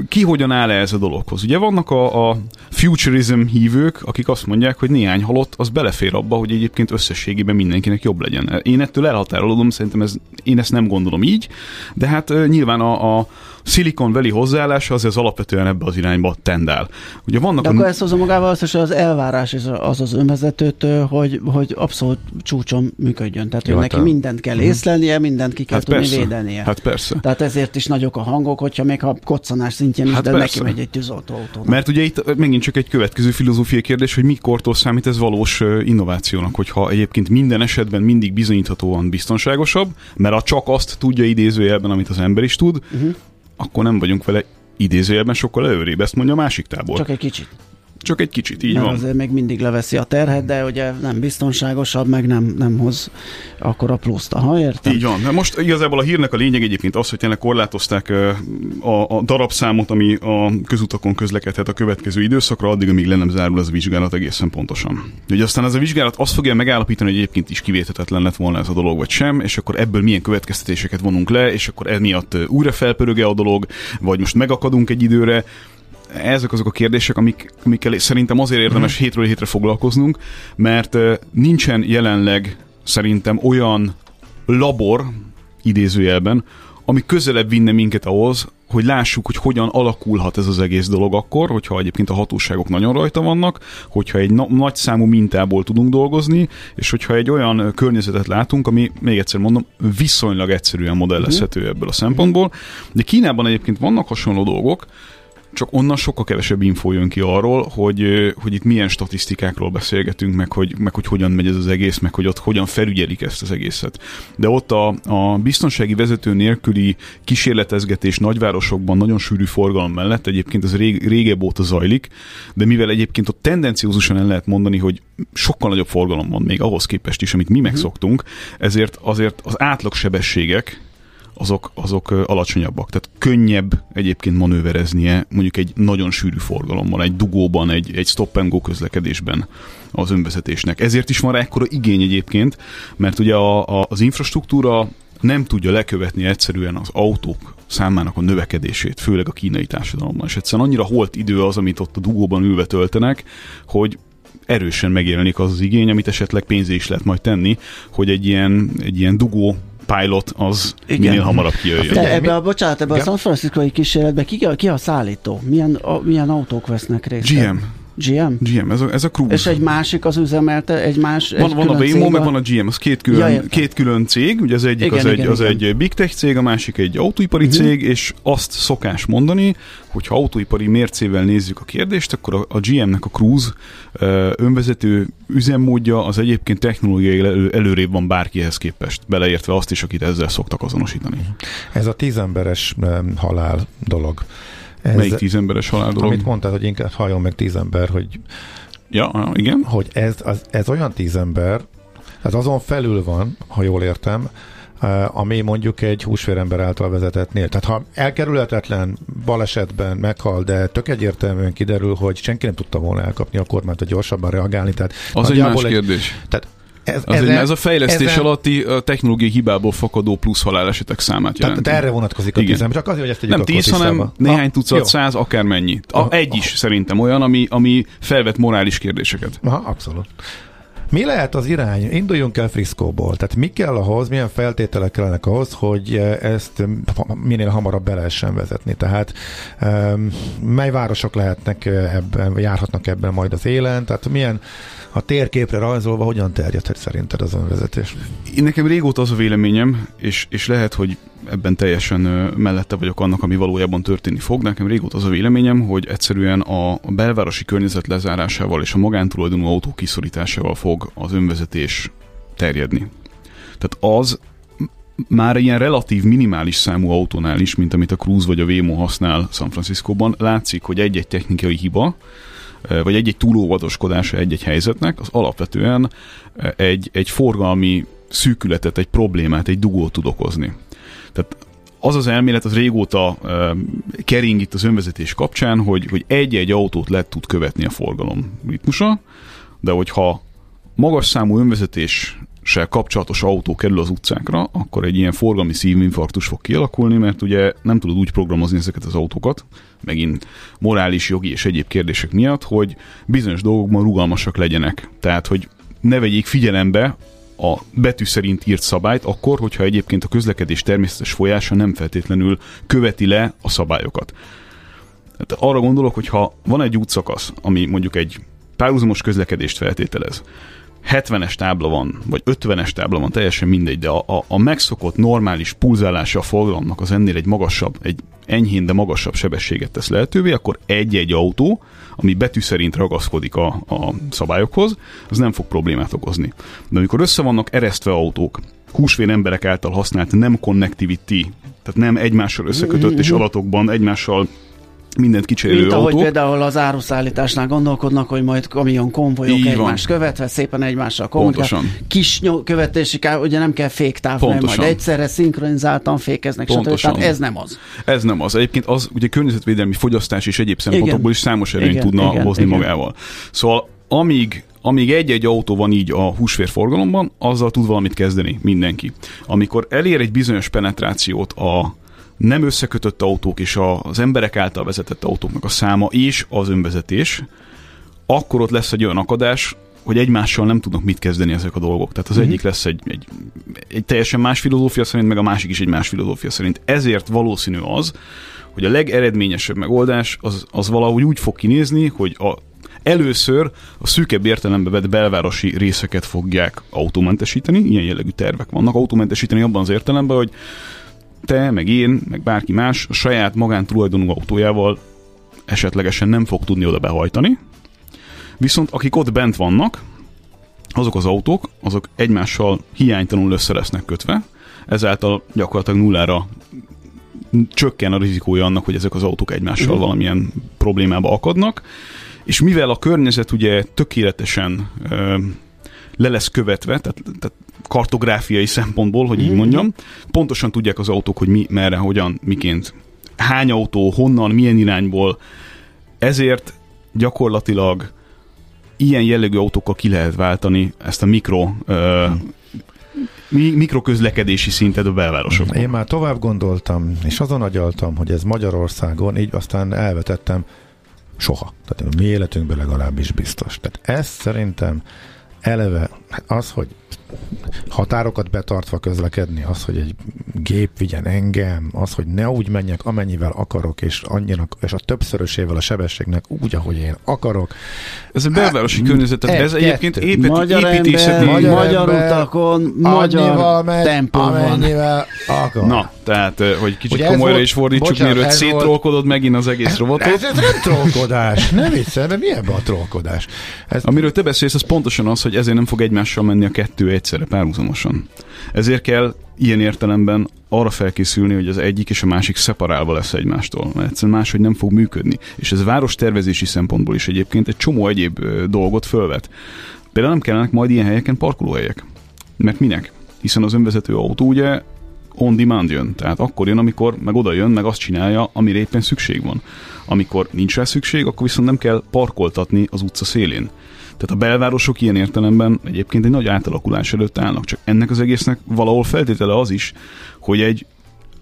Speaker 6: Ki hogyan áll ez a dologhoz? Ugye vannak a, a futurism hívők, akik azt mondják, hogy néhány halott, az belefér abba, hogy egyébként összességében mindenkinek jobb legyen. Én ettől elhatárolódom, szerintem ez, én ezt nem gondolom így, de hát nyilván a, a Silicon Valley hozzáállása az, az alapvetően ebbe az irányba tendál. Ugye vannak
Speaker 2: De
Speaker 6: a...
Speaker 2: akkor ez hozza magával azt, hogy az elvárás az az önvezetőtől, hogy, hogy abszolút csúcson működjön. Tehát, hogy
Speaker 3: Jó,
Speaker 2: neki
Speaker 3: hát
Speaker 2: mindent kell észlelnie, mindent ki kell
Speaker 6: Hát
Speaker 2: tudni
Speaker 6: persze.
Speaker 2: védenie.
Speaker 6: Hát persze.
Speaker 2: Tehát ezért is nagyok a hangok, hogyha még ha koccanás szintjén is,
Speaker 6: Hát
Speaker 2: de
Speaker 6: persze.
Speaker 2: neki megy egy tűzoltóautónak.
Speaker 6: Mert ugye itt megint csak egy következő filozófiai kérdés, hogy mikortól számít ez valós ö, innovációnak, hogyha egyébként minden esetben mindig bizonyíthatóan biztonságosabb, mert a csak azt tudja idézőjelben, amit az ember is tud,
Speaker 2: Uh-huh.
Speaker 6: akkor nem vagyunk vele idézőjelben sokkal előrébb, ezt mondja a másik tábor.
Speaker 2: Csak egy kicsit.
Speaker 6: Csak egy kicsit, így
Speaker 2: Mert
Speaker 6: van.
Speaker 2: azért még mindig leveszi a terhet, de ugye nem biztonságosabb, meg nem, nem hoz akkor a pluszt. Ha értem?
Speaker 6: Így van. Most igazából a hírnek a lényeg egyébként az, hogy tényleg korlátozták a, a darabszámot, ami a közutakon közlekedhet a következő időszakra, addig, amíg le nem zárul ez a vizsgálat egészen pontosan. Ugye aztán ez a vizsgálat azt fogja megállapítani, hogy egyébként is kivétetetlen lett volna ez a dolog, vagy sem, és akkor ebből milyen következtetéseket vonunk le, és akkor emiatt újra felpöröge a dolog, vagy most megakadunk egy időre. Ezek azok a kérdések, amik, amikkel szerintem azért érdemes hmm. hétről hétre foglalkoznunk, mert nincsen jelenleg szerintem olyan labor, idézőjelben, ami közelebb vinne minket ahhoz, hogy lássuk, hogy hogyan alakulhat ez az egész dolog akkor, hogyha egyébként a hatóságok nagyon rajta vannak, hogyha egy na- nagy számú mintából tudunk dolgozni, és hogyha egy olyan környezetet látunk, ami, még egyszer mondom, viszonylag egyszerűen modellezhető ebből a szempontból. De Kínában egyébként vannak hasonló dolgok, csak onnan sokkal kevesebb infó jön ki arról, hogy, hogy itt milyen statisztikákról beszélgetünk, meg hogy, meg hogy hogyan megy ez az egész, meg hogy ott hogyan felügyelik ezt az egészet. De ott a, a biztonsági vezető nélküli kísérletezgetés nagyvárosokban nagyon sűrű forgalom mellett egyébként ez rég, régebb óta zajlik, de mivel egyébként ott tendenciózusan el lehet mondani, hogy sokkal nagyobb forgalom van még ahhoz képest is, amit mi mhm. megszoktunk, ezért azért az átlagsebességek azok, azok alacsonyabbak. Tehát könnyebb egyébként manővereznie mondjuk egy nagyon sűrű forgalommal, egy dugóban, egy, egy stop and go közlekedésben az önvezetésnek. Ezért is van rá ekkora igény egyébként, mert ugye a, a, az infrastruktúra nem tudja lekövetni egyszerűen az autók számának a növekedését, főleg a kínai társadalomban. És egyszerűen annyira holt idő az, amit ott a dugóban ülve töltenek, hogy erősen megjelenik az az igény, amit esetleg pénzé is lehet majd tenni, hogy egy ilyen, egy ilyen dugó pilot az Igen. minél hamarabb kijöjjön.
Speaker 2: De ebbe a, bocsánat, ebbe a San Francisco-i kísérletbe ki, ki a szállító? Milyen, a, milyen autók vesznek részt?
Speaker 6: GM.
Speaker 2: GM?
Speaker 6: GM, ez a, ez a Cruise.
Speaker 2: És egy másik az üzemelte, egy más
Speaker 6: Van,
Speaker 2: egy
Speaker 6: van a Waymo, meg van a GM, az két külön, ja, két külön cég, ugye az egyik igen, az, igen, egy, igen, az igen. egy big tech cég, a másik egy autóipari uh-huh. cég, és azt szokás mondani, hogyha autóipari mércével nézzük a kérdést, akkor a, a GM-nek a Cruise önvezető üzemmódja az egyébként technológiai elő, előrébb van bárkihez képest, beleértve azt is, akit ezzel szoktak azonosítani.
Speaker 3: Ez a tízemberes halál dolog
Speaker 6: ez, Melyik tíz emberes halál dolog?
Speaker 3: Amit mondtad, hogy inkább halljon meg tíz ember, hogy
Speaker 6: Ja, igen.
Speaker 3: Hogy ez, az, ez olyan tíz ember, ez azon felül van, ha jól értem, ami mondjuk egy húsvérember által vezetetnél. Tehát ha elkerülhetetlen balesetben meghal, de tök egyértelműen kiderül, hogy senki nem tudta volna elkapni a kormányt, hogy gyorsabban reagálni. Tehát
Speaker 6: az egy más egy, kérdés. Tehát ez, ez, egy, ez a fejlesztés ezen, alatti a technológiai hibából fakadó plusz halálesetek számát jelenti.
Speaker 3: Tehát erre vonatkozik a tíz, csak azért, hogy ezt
Speaker 6: Nem tíz, hanem néhány tucat, száz, akármennyi. A, egy is szerintem olyan, ami, ami felvet morális kérdéseket.
Speaker 3: Aha, abszolút. Mi lehet az irány? Induljunk el Friszkóból. Tehát mi kell ahhoz, milyen feltételek kellenek ahhoz, hogy ezt minél hamarabb be lehessen vezetni? Tehát mely városok lehetnek ebben, járhatnak ebben majd az élen? Tehát milyen a térképre rajzolva hogyan terjedhet szerinted az önvezetés?
Speaker 6: Én nekem régóta az a véleményem, és, és lehet, hogy ebben teljesen mellette vagyok annak, ami valójában történni fog. Nekem régóta az a véleményem, hogy egyszerűen a belvárosi környezet lezárásával és a magántulajdonú autó kiszorításával fog az önvezetés terjedni. Tehát az már ilyen relatív minimális számú autónál is, mint amit a Cruise vagy a Waymo használ San Franciscóban, látszik, hogy egy-egy technikai hiba, vagy egy-egy túlóvadoskodása egy-egy helyzetnek, az alapvetően egy, egy forgalmi szűkületet, egy problémát, egy dugót tud okozni. Tehát az az elmélet az régóta uh, kering itt az önvezetés kapcsán, hogy, hogy egy-egy autót le tud követni a forgalom ritmusa, de hogyha magas számú önvezetéssel kapcsolatos autó kerül az utcákra, akkor egy ilyen forgalmi szívinfarktus fog kialakulni, mert ugye nem tudod úgy programozni ezeket az autókat, megint morális, jogi és egyéb kérdések miatt, hogy bizonyos dolgokban rugalmasak legyenek. Tehát, hogy ne vegyék figyelembe a betű szerint írt szabályt, akkor, hogyha egyébként a közlekedés természetes folyása nem feltétlenül követi le a szabályokat. Tehát arra gondolok, hogy ha van egy útszakasz, ami mondjuk egy párhuzamos közlekedést feltételez, 70-es tábla van, vagy 50-es tábla van, teljesen mindegy, de a, a, a megszokott normális pulzálása a forgalomnak az ennél egy magasabb, egy enyhén, de magasabb sebességet tesz lehetővé, akkor egy-egy autó, ami betű szerint ragaszkodik a, a szabályokhoz, az nem fog problémát okozni. De amikor össze vannak eresztve autók, húsvén emberek által használt nem connectivity, tehát nem egymással összekötött és adatokban egymással mindent kicserélő Mint ahogy
Speaker 2: autó. például az áruszállításnál gondolkodnak, hogy majd kamion konvojok Így egymást van. követve, szépen egymással kommunikálnak. Kis követési ká, ugye nem kell féktáv, mert majd egyszerre szinkronizáltan fékeznek, Pontosan. stb. Tehát ez nem az.
Speaker 6: Ez nem az. Egyébként az ugye környezetvédelmi fogyasztás és egyéb szempontokból is számos előnyt igen, tudna igen, hozni igen. magával. Szóval amíg amíg egy-egy autó van így a húsvérforgalomban, azzal tud valamit kezdeni mindenki. Amikor elér egy bizonyos penetrációt a nem összekötött autók és az emberek által vezetett autóknak a száma és az önvezetés, akkor ott lesz egy olyan akadás, hogy egymással nem tudnak mit kezdeni ezek a dolgok. Tehát az mm-hmm. egyik lesz egy, egy, egy teljesen más filozófia szerint, meg a másik is egy más filozófia szerint. Ezért valószínű az, hogy a legeredményesebb megoldás az, az valahogy úgy fog kinézni, hogy a, először a szűkebb értelembe vett belvárosi részeket fogják autómentesíteni, ilyen jellegű tervek vannak, autómentesíteni abban az értelemben, hogy te, meg én, meg bárki más a saját magántulajdonú autójával esetlegesen nem fog tudni oda behajtani, viszont akik ott bent vannak, azok az autók, azok egymással hiánytalanul össze lesznek kötve, ezáltal gyakorlatilag nullára csökken a rizikója annak, hogy ezek az autók egymással uh-huh. valamilyen problémába akadnak, és mivel a környezet ugye tökéletesen ö, le lesz követve, tehát, tehát kartográfiai szempontból, hogy így mhm. mondjam, pontosan tudják az autók, hogy mi, merre, hogyan, miként, hány autó, honnan, milyen irányból, ezért gyakorlatilag ilyen jellegű autókkal ki lehet váltani ezt a mikro ö, mikroközlekedési szintet a belvárosokban.
Speaker 3: Én már tovább gondoltam, és azon agyaltam, hogy ez Magyarországon, így aztán elvetettem, soha. Tehát mi életünkben legalábbis biztos. Tehát ez szerintem eleve az, hogy határokat betartva közlekedni, az, hogy egy gép vigyen engem, az, hogy ne úgy menjek, amennyivel akarok, és annyira, és a többszörösével a sebességnek úgy, ahogy én akarok.
Speaker 6: Ez a belvárosi hát, környezet, ez
Speaker 2: kettő.
Speaker 6: egyébként épít,
Speaker 2: magyar építészeti... Ember, magyar, magyar utakon, magyar tempóban.
Speaker 6: akar. Na, tehát, hogy kicsit komolyra volt, is fordítsuk, bocsánat, mielőtt szétrolkodod megint az egész ez, robotot.
Speaker 3: Ez, ez nem trollkodás, nem hiszem, de mi ebben a trollkodás?
Speaker 6: Ez... Amiről te beszélsz, az pontosan az, hogy ezért nem fog egymással menni a kettő egyszerre párhuzamosan. Ezért kell ilyen értelemben arra felkészülni, hogy az egyik és a másik szeparálva lesz egymástól, mert egyszerűen máshogy nem fog működni. És ez város tervezési szempontból is egyébként egy csomó egyéb dolgot fölvet. Például nem kellenek majd ilyen helyeken parkolóhelyek. Mert minek? Hiszen az önvezető autó ugye on demand jön. Tehát akkor jön, amikor meg oda jön, meg azt csinálja, amire éppen szükség van. Amikor nincs rá szükség, akkor viszont nem kell parkoltatni az utca szélén. Tehát a belvárosok ilyen értelemben egyébként egy nagy átalakulás előtt állnak, csak ennek az egésznek valahol feltétele az is, hogy egy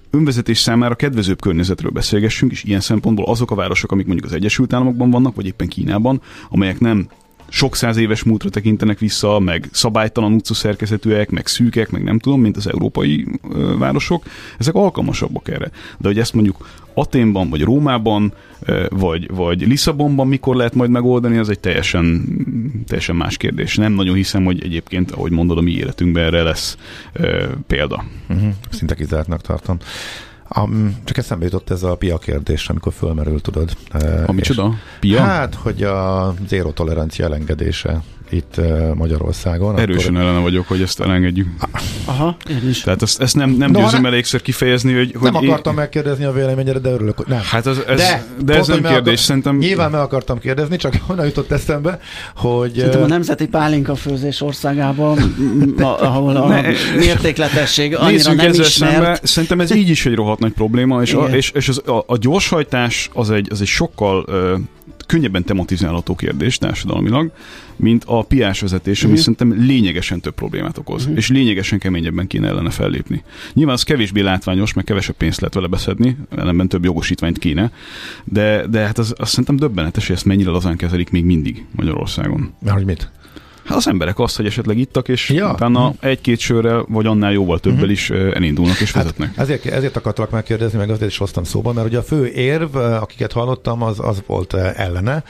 Speaker 6: önvezetés számára kedvezőbb környezetről beszélgessünk, és ilyen szempontból azok a városok, amik mondjuk az Egyesült Államokban vannak, vagy éppen Kínában, amelyek nem sok száz éves múltra tekintenek vissza, meg szabálytalan utcaszerkezetűek, meg szűkek, meg nem tudom, mint az európai ö, városok, ezek alkalmasabbak erre. De hogy ezt mondjuk Aténban, vagy Rómában, ö, vagy, vagy Lisszabonban mikor lehet majd megoldani, az egy teljesen, teljesen más kérdés. Nem nagyon hiszem, hogy egyébként, ahogy mondod, a mi életünkben erre lesz ö, példa.
Speaker 3: Uh-huh. Szinte kizártnak tartom. Um, csak eszembe jutott ez a pia kérdés, amikor fölmerül, tudod.
Speaker 6: A micsoda? Pia?
Speaker 3: Hát, hogy a zéró tolerancia elengedése itt Magyarországon.
Speaker 6: Erősen akkor... ellene vagyok, hogy ezt elengedjük.
Speaker 2: Aha, én is.
Speaker 6: Tehát ezt, ezt nem, nem no, győzöm elégszer kifejezni, hogy... hogy
Speaker 3: nem akartam én... megkérdezni a véleményedre, de örülök, hogy nem.
Speaker 6: Hát az, ez, de, de ez nem kérdés, akar... szerintem...
Speaker 3: Nyilván meg akartam kérdezni, csak honnan jutott eszembe, hogy...
Speaker 2: Szerintem a Nemzeti Pálinka főzés országában, ahol a mértékletesség annyira nem ismert. Szembe.
Speaker 6: Szerintem ez így is egy rohadt nagy probléma, és, a, és, és az, a, a gyorshajtás az egy, az egy sokkal uh, könnyebben tematizálható kérdés társadalmilag, mint a piás vezetés, ami uh-huh. szerintem lényegesen több problémát okoz, uh-huh. és lényegesen keményebben kéne ellene fellépni. Nyilván az kevésbé látványos, meg kevesebb pénzt lehet vele beszedni, ellenben több jogosítványt kéne, de, de hát az, az szerintem döbbenetes, hogy ezt mennyire lazán kezelik még mindig Magyarországon.
Speaker 3: Mert hogy mit?
Speaker 6: Hát az emberek azt, hogy esetleg ittak, és ja. utána mm. egy-két sörrel, vagy annál jóval többel mm-hmm. is elindulnak és vezetnek.
Speaker 3: Hát ezért, ezért akartalak megkérdezni, meg azért is hoztam szóba, mert ugye a fő érv, akiket hallottam, az, az volt ellene,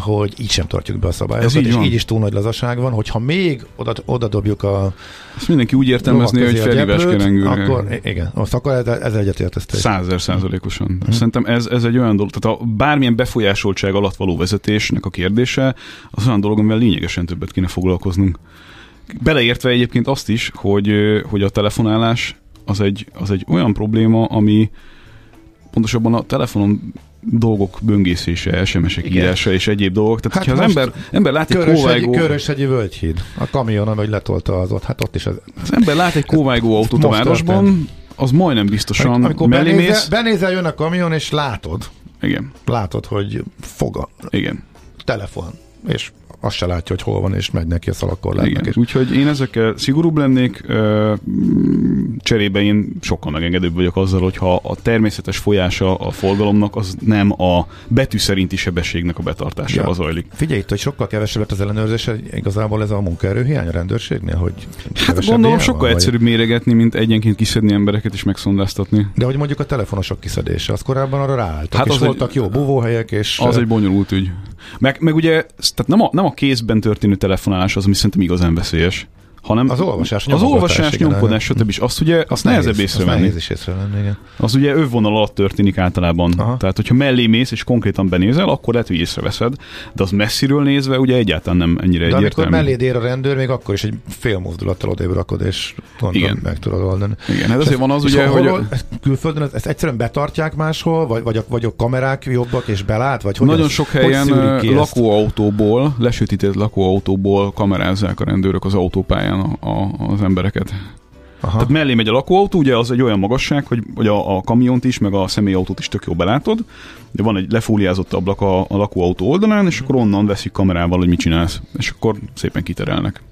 Speaker 3: hogy így sem tartjuk be a szabályokat, Ez így és van. így is túl nagy lazaság van, hogyha még oda, oda dobjuk a
Speaker 6: ezt mindenki úgy értelmezni, hogy felhívás kell
Speaker 3: Akkor igen, azt akkor ezzel egyetérteztél.
Speaker 6: Százer százalékosan. Mm. Szerintem ez, ez egy olyan dolog, tehát a bármilyen befolyásoltság alatt való vezetésnek a kérdése, az olyan dolog, amivel lényegesen többet kéne foglalkoznunk. Beleértve egyébként azt is, hogy, hogy a telefonálás az egy, az egy olyan probléma, ami pontosabban a telefonon dolgok böngészése, SMS-ek Igen. írása és egyéb dolgok. Tehát, hát ha az ember, ember lát egy kóvágó...
Speaker 3: Köröshegyi völgyhíd. A kamion, amely letolta az ott, hát ott is az...
Speaker 6: Az ember lát egy kóvágó autót a városban, az majdnem biztosan
Speaker 3: Amikor benézel, benézel, jön a kamion, és látod.
Speaker 6: Igen.
Speaker 3: Látod, hogy foga.
Speaker 6: Igen.
Speaker 3: Telefon. És azt se látja, hogy hol van, és megy neki a szalagkorlátnak.
Speaker 6: Igen, úgyhogy én ezekkel szigorúbb lennék, cserébe én sokkal megengedőbb vagyok azzal, hogyha a természetes folyása a forgalomnak az nem a betű szerinti sebességnek a betartásával ja. zajlik.
Speaker 3: Figyelj itt, hogy sokkal kevesebb lett az ellenőrzés, igazából ez a munkaerőhiány a rendőrségnél, hogy
Speaker 6: Hát gondolom sokkal van, egyszerűbb vagy... méregetni, mint egyenként kiszedni embereket és megszondáztatni.
Speaker 3: De hogy mondjuk a telefonosok kiszedése, az korábban arra ráálltak, hát és az voltak egy, jó buvóhelyek, és...
Speaker 6: Az egy bonyolult ügy. Meg, meg ugye, tehát nem a, nem a kézben történő telefonálás az, ami szerintem igazán veszélyes, hanem
Speaker 3: az olvasás,
Speaker 6: az olvasás, nyomkodás, stb. Is. Azt ugye, azt nehéz, nehezebb észrevenni. Az
Speaker 3: nehéz is észrevenni, igen.
Speaker 6: Az ugye övvonal alatt történik általában. Aha. Tehát, hogyha mellé mész és konkrétan benézel, akkor lehet, hogy észreveszed, de az messziről nézve ugye egyáltalán nem ennyire de egyértelmű.
Speaker 3: Amikor melléd ér a rendőr, még akkor is egy fél mozdulattal odébb rakod, és igen. meg tudod oldani.
Speaker 6: Igen, hát azért van az ugye, hogy... A...
Speaker 3: Külföldön ezt, egyszerűen betartják máshol, vagy, vagy, a, vagy a kamerák jobbak és belát, vagy hogy
Speaker 6: Nagyon az, sok helyen lakóautóból, lesötített lakóautóból kamerázzák a rendőrök az autópályán a, a, az embereket. Aha. Tehát mellé megy a lakóautó, ugye az egy olyan magasság, hogy, hogy a, a kamiont is, meg a személyautót is tök jó belátod, de van egy lefóliázott ablak a, a lakóautó oldalán, és akkor onnan veszik kamerával, hogy mit csinálsz, és akkor szépen kiterelnek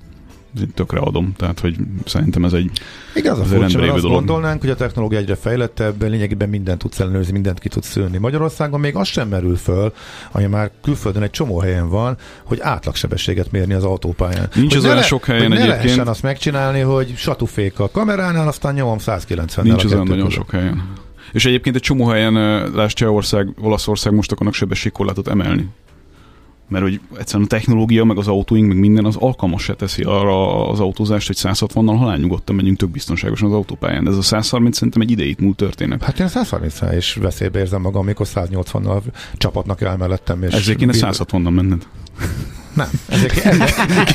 Speaker 6: tökre adom. Tehát, hogy szerintem ez egy
Speaker 3: Igaz, a furcsa, mert azt dolog. gondolnánk, hogy a technológia egyre fejlettebb, lényegében mindent tudsz ellenőrizni, mindent ki tudsz szülni. Magyarországon még az sem merül föl, ami már külföldön egy csomó helyen van, hogy átlagsebességet mérni az autópályán.
Speaker 6: Nincs
Speaker 3: hogy
Speaker 6: az olyan sok helyen
Speaker 3: hogy
Speaker 6: egyébként.
Speaker 3: Ne azt megcsinálni, hogy satufék a kameránál, aztán nyomom 190
Speaker 6: Nincs az olyan nagyon sok helyen. És egyébként egy csomó helyen, lásd Csehország, Olaszország most akarnak sebességkorlátot emelni mert hogy egyszerűen a technológia, meg az autóink, meg minden az alkalmas teszi arra az autózást, hogy 160-nal halál nyugodtan megyünk tök biztonságosan az autópályán. Ez a 130 szerintem egy idejét múlt történet.
Speaker 3: Hát én 130 is veszélybe érzem magam, amikor 180-nal csapatnak el mellettem. És
Speaker 6: Ezért kéne 160-nal menned.
Speaker 3: Nem. Ezek, ezek,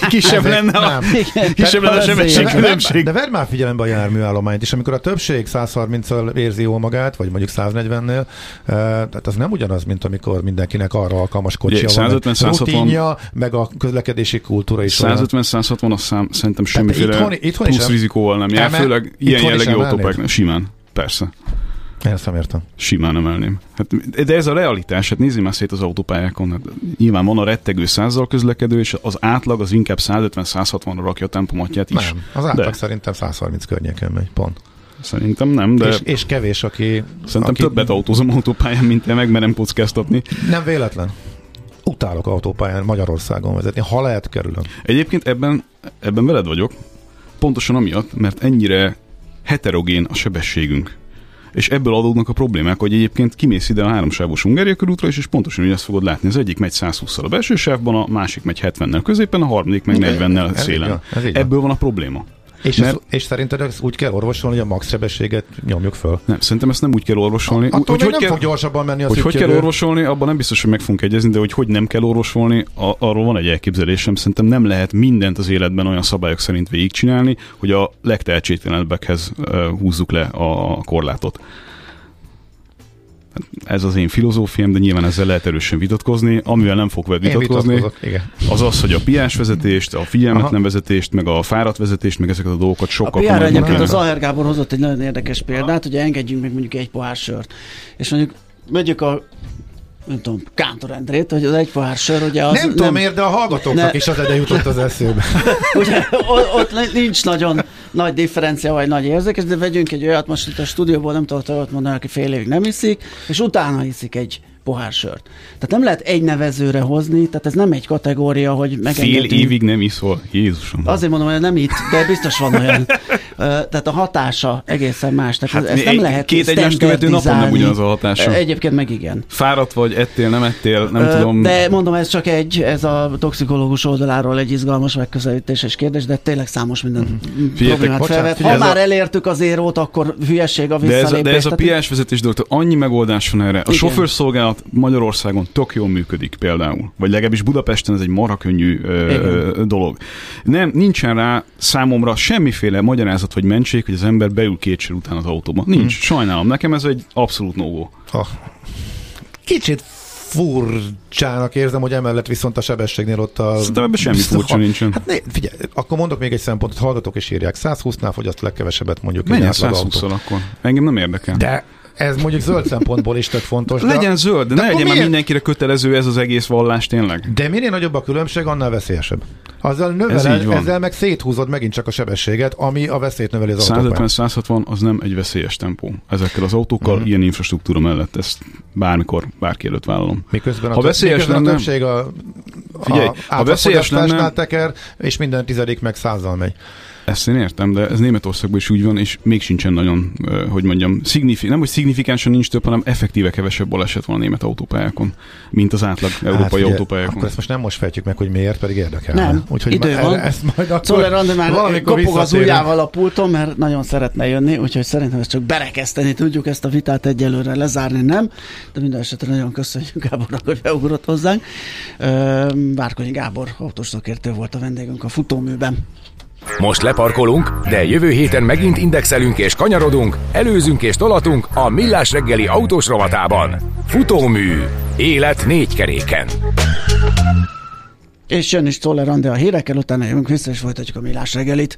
Speaker 6: kisebb ezek, lenne a, nem. kisebb lenne a sebesség különbség.
Speaker 3: De, de vedd már figyelembe a járműállományt is, amikor a többség 130-al érzi jól magát, vagy mondjuk 140-nél, tehát az nem ugyanaz, mint amikor mindenkinek arra alkalmas kocsia Ugye, 150, van. 160, rutinja, meg a közlekedési kultúra is
Speaker 6: 150-160 az szám, szerintem semmiféle itthon, itthon plusz rizikóval nem jár, főleg ilyen jellegű autópáknál. Simán, persze.
Speaker 3: Én ezt nem értem.
Speaker 6: Simán emelném. Hát, de ez a realitás, hát nézzük már szét az autópályákon. Hát, nyilván van a rettegő százzal közlekedő, és az átlag az inkább 150-160-ra rakja a tempomatját is.
Speaker 3: Nem, az átlag de. szerintem 130 környéken megy, pont.
Speaker 6: Szerintem nem, de...
Speaker 3: És, és kevés, aki...
Speaker 6: Szerintem
Speaker 3: aki...
Speaker 6: többet autózom autópályán, mint te, meg merem kockáztatni.
Speaker 3: Nem véletlen. Utálok autópályán Magyarországon vezetni, ha lehet kerülöm.
Speaker 6: Egyébként ebben, ebben veled vagyok, pontosan amiatt, mert ennyire heterogén a sebességünk és ebből adódnak a problémák, hogy egyébként kimész ide a háromsávos Hungária körútra, és, és pontosan úgy azt fogod látni, az egyik megy 120-szal a belső sávban, a másik megy 70-nel középen, a harmadik meg 40-nel szélen. Ebből van a probléma.
Speaker 3: És, Mert... ez, és szerinted ezt úgy kell orvosolni, hogy a max sebességet nyomjuk föl?
Speaker 6: Nem, szerintem ezt nem úgy kell orvosolni.
Speaker 3: A, attól
Speaker 6: úgy,
Speaker 3: hogy nem kell, fog gyorsabban menni a
Speaker 6: Hogy hogy kell orvosolni, abban nem biztos, hogy meg fogunk egyezni, de hogy hogy nem kell orvosolni, a, arról van egy elképzelésem. Szerintem nem lehet mindent az életben olyan szabályok szerint végigcsinálni, hogy a legtehetségtelenebbekhez húzzuk le a korlátot. Ez az én filozófiám, de nyilván ezzel lehet erősen vitatkozni. Amivel nem fog veled vitatkozni, az az, hogy a piás vezetést, a figyelmetlen vezetést, meg a fáradt vezetést, meg ezeket a dolgokat sokkal
Speaker 2: A egyébként az Aher Gábor hozott egy nagyon érdekes példát, hogy engedjünk meg mondjuk egy pohár sört. És mondjuk megyük a nem tudom, Kántor Endrét, hogy az egy pohár sör, ugye az
Speaker 3: Nem, nem tudom miért, de a hallgatóknak ne... is az ide jutott az eszébe.
Speaker 2: ugye, ott nincs nagyon nagy differencia vagy nagy érzékes, de vegyünk egy olyat most itt a stúdióból, nem tudok olyat mondani, aki fél évig nem iszik, és utána hiszik egy pohár sört. Tehát nem lehet egy nevezőre hozni, tehát ez nem egy kategória, hogy
Speaker 6: megengedünk. Fél évig nem iszol, Jézusom.
Speaker 2: Azért mondom, hogy nem itt, de biztos van olyan. tehát a hatása egészen más. Tehát hát ez nem lehet
Speaker 6: Két egymást követő napon nem ugyanaz a hatása.
Speaker 2: Egyébként meg igen.
Speaker 6: Fáradt vagy, ettél, nem ettél, nem
Speaker 2: Ö,
Speaker 6: tudom.
Speaker 2: De mondom, ez csak egy, ez a toxikológus oldaláról egy izgalmas megközelítés és kérdés, de tényleg számos minden mm-hmm. problémát felvet. Ha már a... elértük az érót, akkor hülyeség a visszalépés.
Speaker 6: De ez, de ez a piás vezetés dolog, annyi megoldás van erre. A sofőrszolgálat Magyarországon tök jól működik például. Vagy legalábbis Budapesten ez egy marha könnyű ö, dolog. Nem, nincsen rá számomra semmiféle magyarázat vagy mentség, hogy az ember beül két után az autóba. Nincs. Hmm. Sajnálom. Nekem ez egy abszolút no
Speaker 3: ah. Kicsit furcsának érzem, hogy emellett viszont a sebességnél ott a...
Speaker 6: Szerintem ebben semmi furcsa ha, nincsen.
Speaker 3: Hát né, figyelj, akkor mondok még egy szempontot, hallgatók is írják. 120-nál fogyaszt legkevesebbet mondjuk.
Speaker 6: Menj 120 akkor. Engem nem érdekel.
Speaker 3: De Ez mondjuk zöld szempontból is tök fontos.
Speaker 6: Legyen zöld, de, ne legyen már mindenkire kötelező ez az egész vallás tényleg.
Speaker 3: De minél nagyobb a különbség, annál veszélyesebb. Azzal növeled, Ez ezzel meg széthúzod megint csak a sebességet, ami a veszélyt növeli az
Speaker 6: 150-160 az nem egy veszélyes tempó. Ezekkel az autókkal, uh-huh. ilyen infrastruktúra mellett ezt bármikor, bárki előtt vállalom.
Speaker 3: Miközben a, ha veszélyes miközben lenne, a többség a,
Speaker 6: figyelj, a ha veszélyes lenne,
Speaker 3: teker, és minden tizedik meg százal megy.
Speaker 6: Ezt én értem, de ez Németországban is úgy van, és még sincsen nagyon, hogy mondjam, szignifi- nem hogy szignifikánsan nincs több, hanem effektíve kevesebb baleset van a német autópályákon, mint az átlag hát európai hát, autópályákon.
Speaker 3: Akkor ezt most nem most fejtjük meg, hogy miért, pedig érdekel.
Speaker 2: Nem, úgyhogy idő van. Ezt majd akkor Czoller Andi már kopog az ujjával a pulton, mert nagyon szeretne jönni, úgyhogy szerintem ezt csak berekeszteni tudjuk ezt a vitát egyelőre lezárni, nem? De minden esetre nagyon köszönjük Gábornak, hogy beugrott hozzánk. Várkonyi Gábor autós szakértő volt a vendégünk a futóműben.
Speaker 5: Most leparkolunk, de jövő héten megint indexelünk és kanyarodunk, előzünk és tolatunk a Millás reggeli autós rovatában. Futómű. Élet négy keréken.
Speaker 2: És jön is Czoller a hírekkel, utána jövünk vissza és folytatjuk a Millás reggelit.